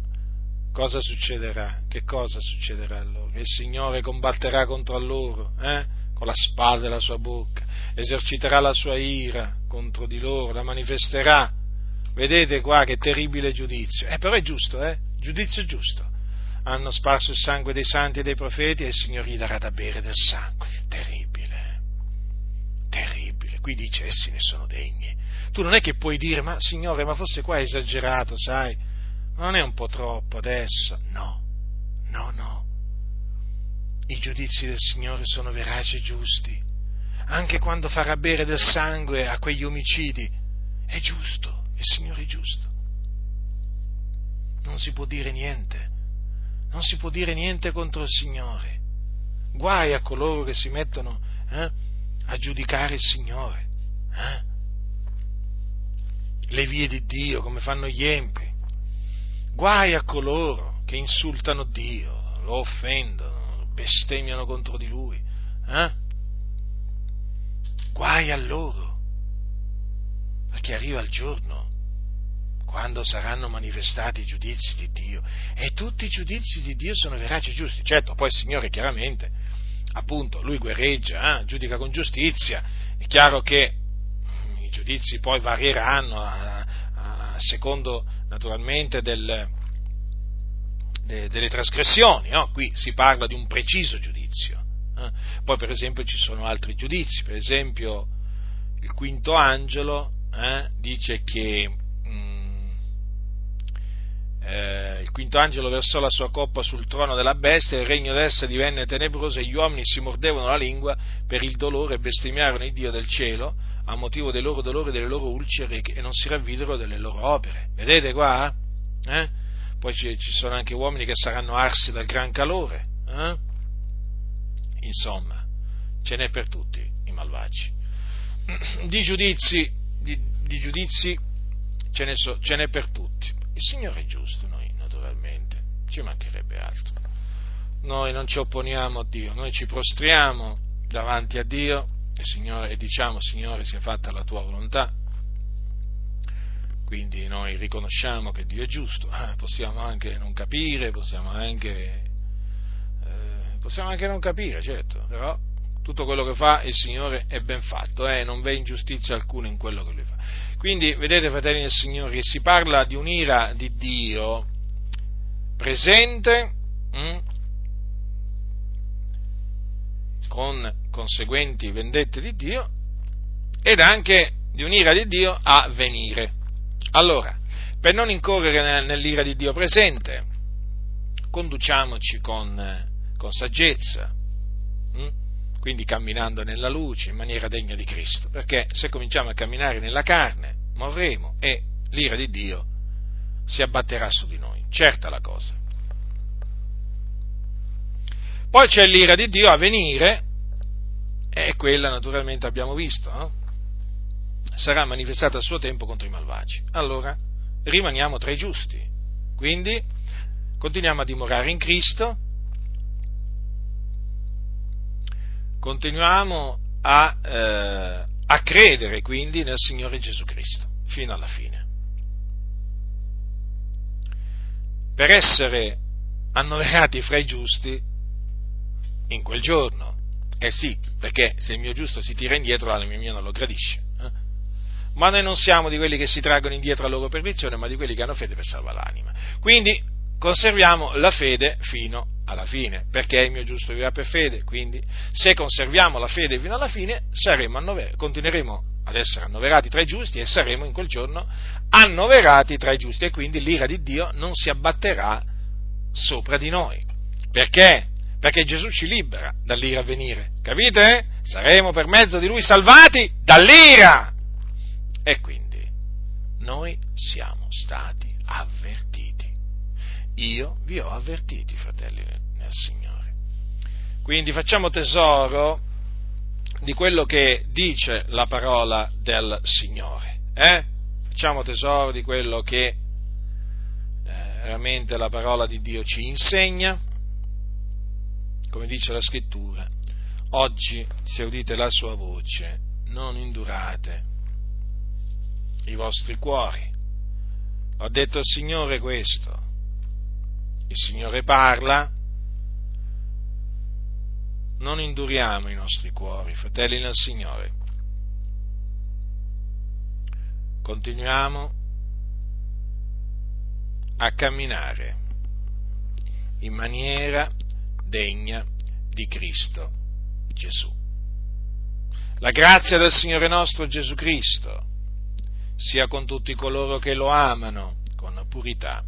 cosa succederà? Che cosa succederà loro? Il Signore combatterà contro loro, eh? con la spada della sua bocca, eserciterà la sua ira contro di loro, la manifesterà. Vedete qua che terribile giudizio. Eh, però è giusto, eh? Giudizio giusto. Hanno sparso il sangue dei santi e dei profeti e il Signore gli darà da bere del sangue. Terribile. Terribile. Qui dice essi ne sono degni tu non è che puoi dire, ma Signore, ma forse qua è esagerato, sai? Ma non è un po' troppo adesso? No, no, no. I giudizi del Signore sono veraci e giusti. Anche quando farà bere del sangue a quegli omicidi, è giusto, il Signore è giusto. non si può dire niente, non si può dire niente contro il Signore. Guai a coloro che si mettono eh, a giudicare il Signore. Eh? Le vie di Dio come fanno gli empi. Guai a coloro che insultano Dio, lo offendono, bestemmiano contro di Lui. Eh? Guai a loro, perché arriva il giorno quando saranno manifestati i giudizi di Dio e tutti i giudizi di Dio sono veraci e giusti. Certo, poi il Signore chiaramente, appunto, lui guerreggia, eh, giudica con giustizia, è chiaro che i giudizi poi varieranno a, a, secondo naturalmente del, de, delle trasgressioni, no? qui si parla di un preciso giudizio. Eh? Poi per esempio ci sono altri giudizi, per esempio il quinto angelo eh, dice che eh, il quinto angelo versò la sua coppa sul trono della bestia, il regno d'essa divenne tenebroso e gli uomini si mordevano la lingua per il dolore e bestemmiarono il Dio del cielo a motivo dei loro dolori e delle loro ulcere e non si ravvidero delle loro opere. Vedete qua? Eh? Poi ci, ci, sono anche uomini che saranno arsi dal gran calore. Eh? Insomma, ce n'è per tutti i malvagi. Di giudizi, di, di giudizi ce, n'è so, ce n'è per tutti il Signore è giusto, noi naturalmente, ci mancherebbe altro. Noi non ci opponiamo a Dio, noi ci prostriamo davanti a Dio e, Signore, e diciamo Signore sia fatta la tua volontà. Quindi noi riconosciamo che Dio è giusto, eh, possiamo anche non capire, possiamo anche, eh, possiamo anche non capire, certo, però tutto quello che fa il Signore è ben fatto, eh, non v'è ingiustizia alcuna in quello che lui fa. Quindi, vedete, fratelli del Signore, si parla di un'ira di Dio presente, hm, con conseguenti vendette di Dio, ed anche di un'ira di Dio a venire. Allora, per non incorrere nell'ira di Dio presente, conduciamoci con, con saggezza. Hm? quindi camminando nella luce in maniera degna di Cristo, perché se cominciamo a camminare nella carne morremo e l'ira di Dio si abbatterà su di noi, certa la cosa. Poi c'è l'ira di Dio a venire, e quella naturalmente abbiamo visto, no? sarà manifestata a suo tempo contro i malvagi. Allora rimaniamo tra i giusti, quindi continuiamo a dimorare in Cristo, continuiamo a, eh, a credere quindi nel Signore Gesù Cristo fino alla fine. Per essere annoverati fra i giusti in quel giorno. Eh sì, perché se il mio giusto si tira indietro, l'anima mia non lo gradisce. Eh? Ma noi non siamo di quelli che si traggono indietro a loro perdizione, ma di quelli che hanno fede per salvare l'anima. Quindi conserviamo la fede fino alla fine, perché il mio giusto vivrà per fede, quindi se conserviamo la fede fino alla fine annover- continueremo ad essere annoverati tra i giusti e saremo in quel giorno annoverati tra i giusti e quindi l'ira di Dio non si abbatterà sopra di noi. Perché? Perché Gesù ci libera dall'ira a venire, capite? Saremo per mezzo di Lui salvati dall'ira. E quindi noi siamo stati avvertiti io vi ho avvertiti, fratelli nel Signore. Quindi facciamo tesoro di quello che dice la parola del Signore. Eh? Facciamo tesoro di quello che eh, veramente la parola di Dio ci insegna, come dice la scrittura. Oggi, se udite la sua voce, non indurate i vostri cuori. Ho detto al Signore questo, il Signore parla, non induriamo i nostri cuori, fratelli nel Signore. Continuiamo a camminare in maniera degna di Cristo Gesù. La grazia del Signore nostro Gesù Cristo sia con tutti coloro che lo amano con purità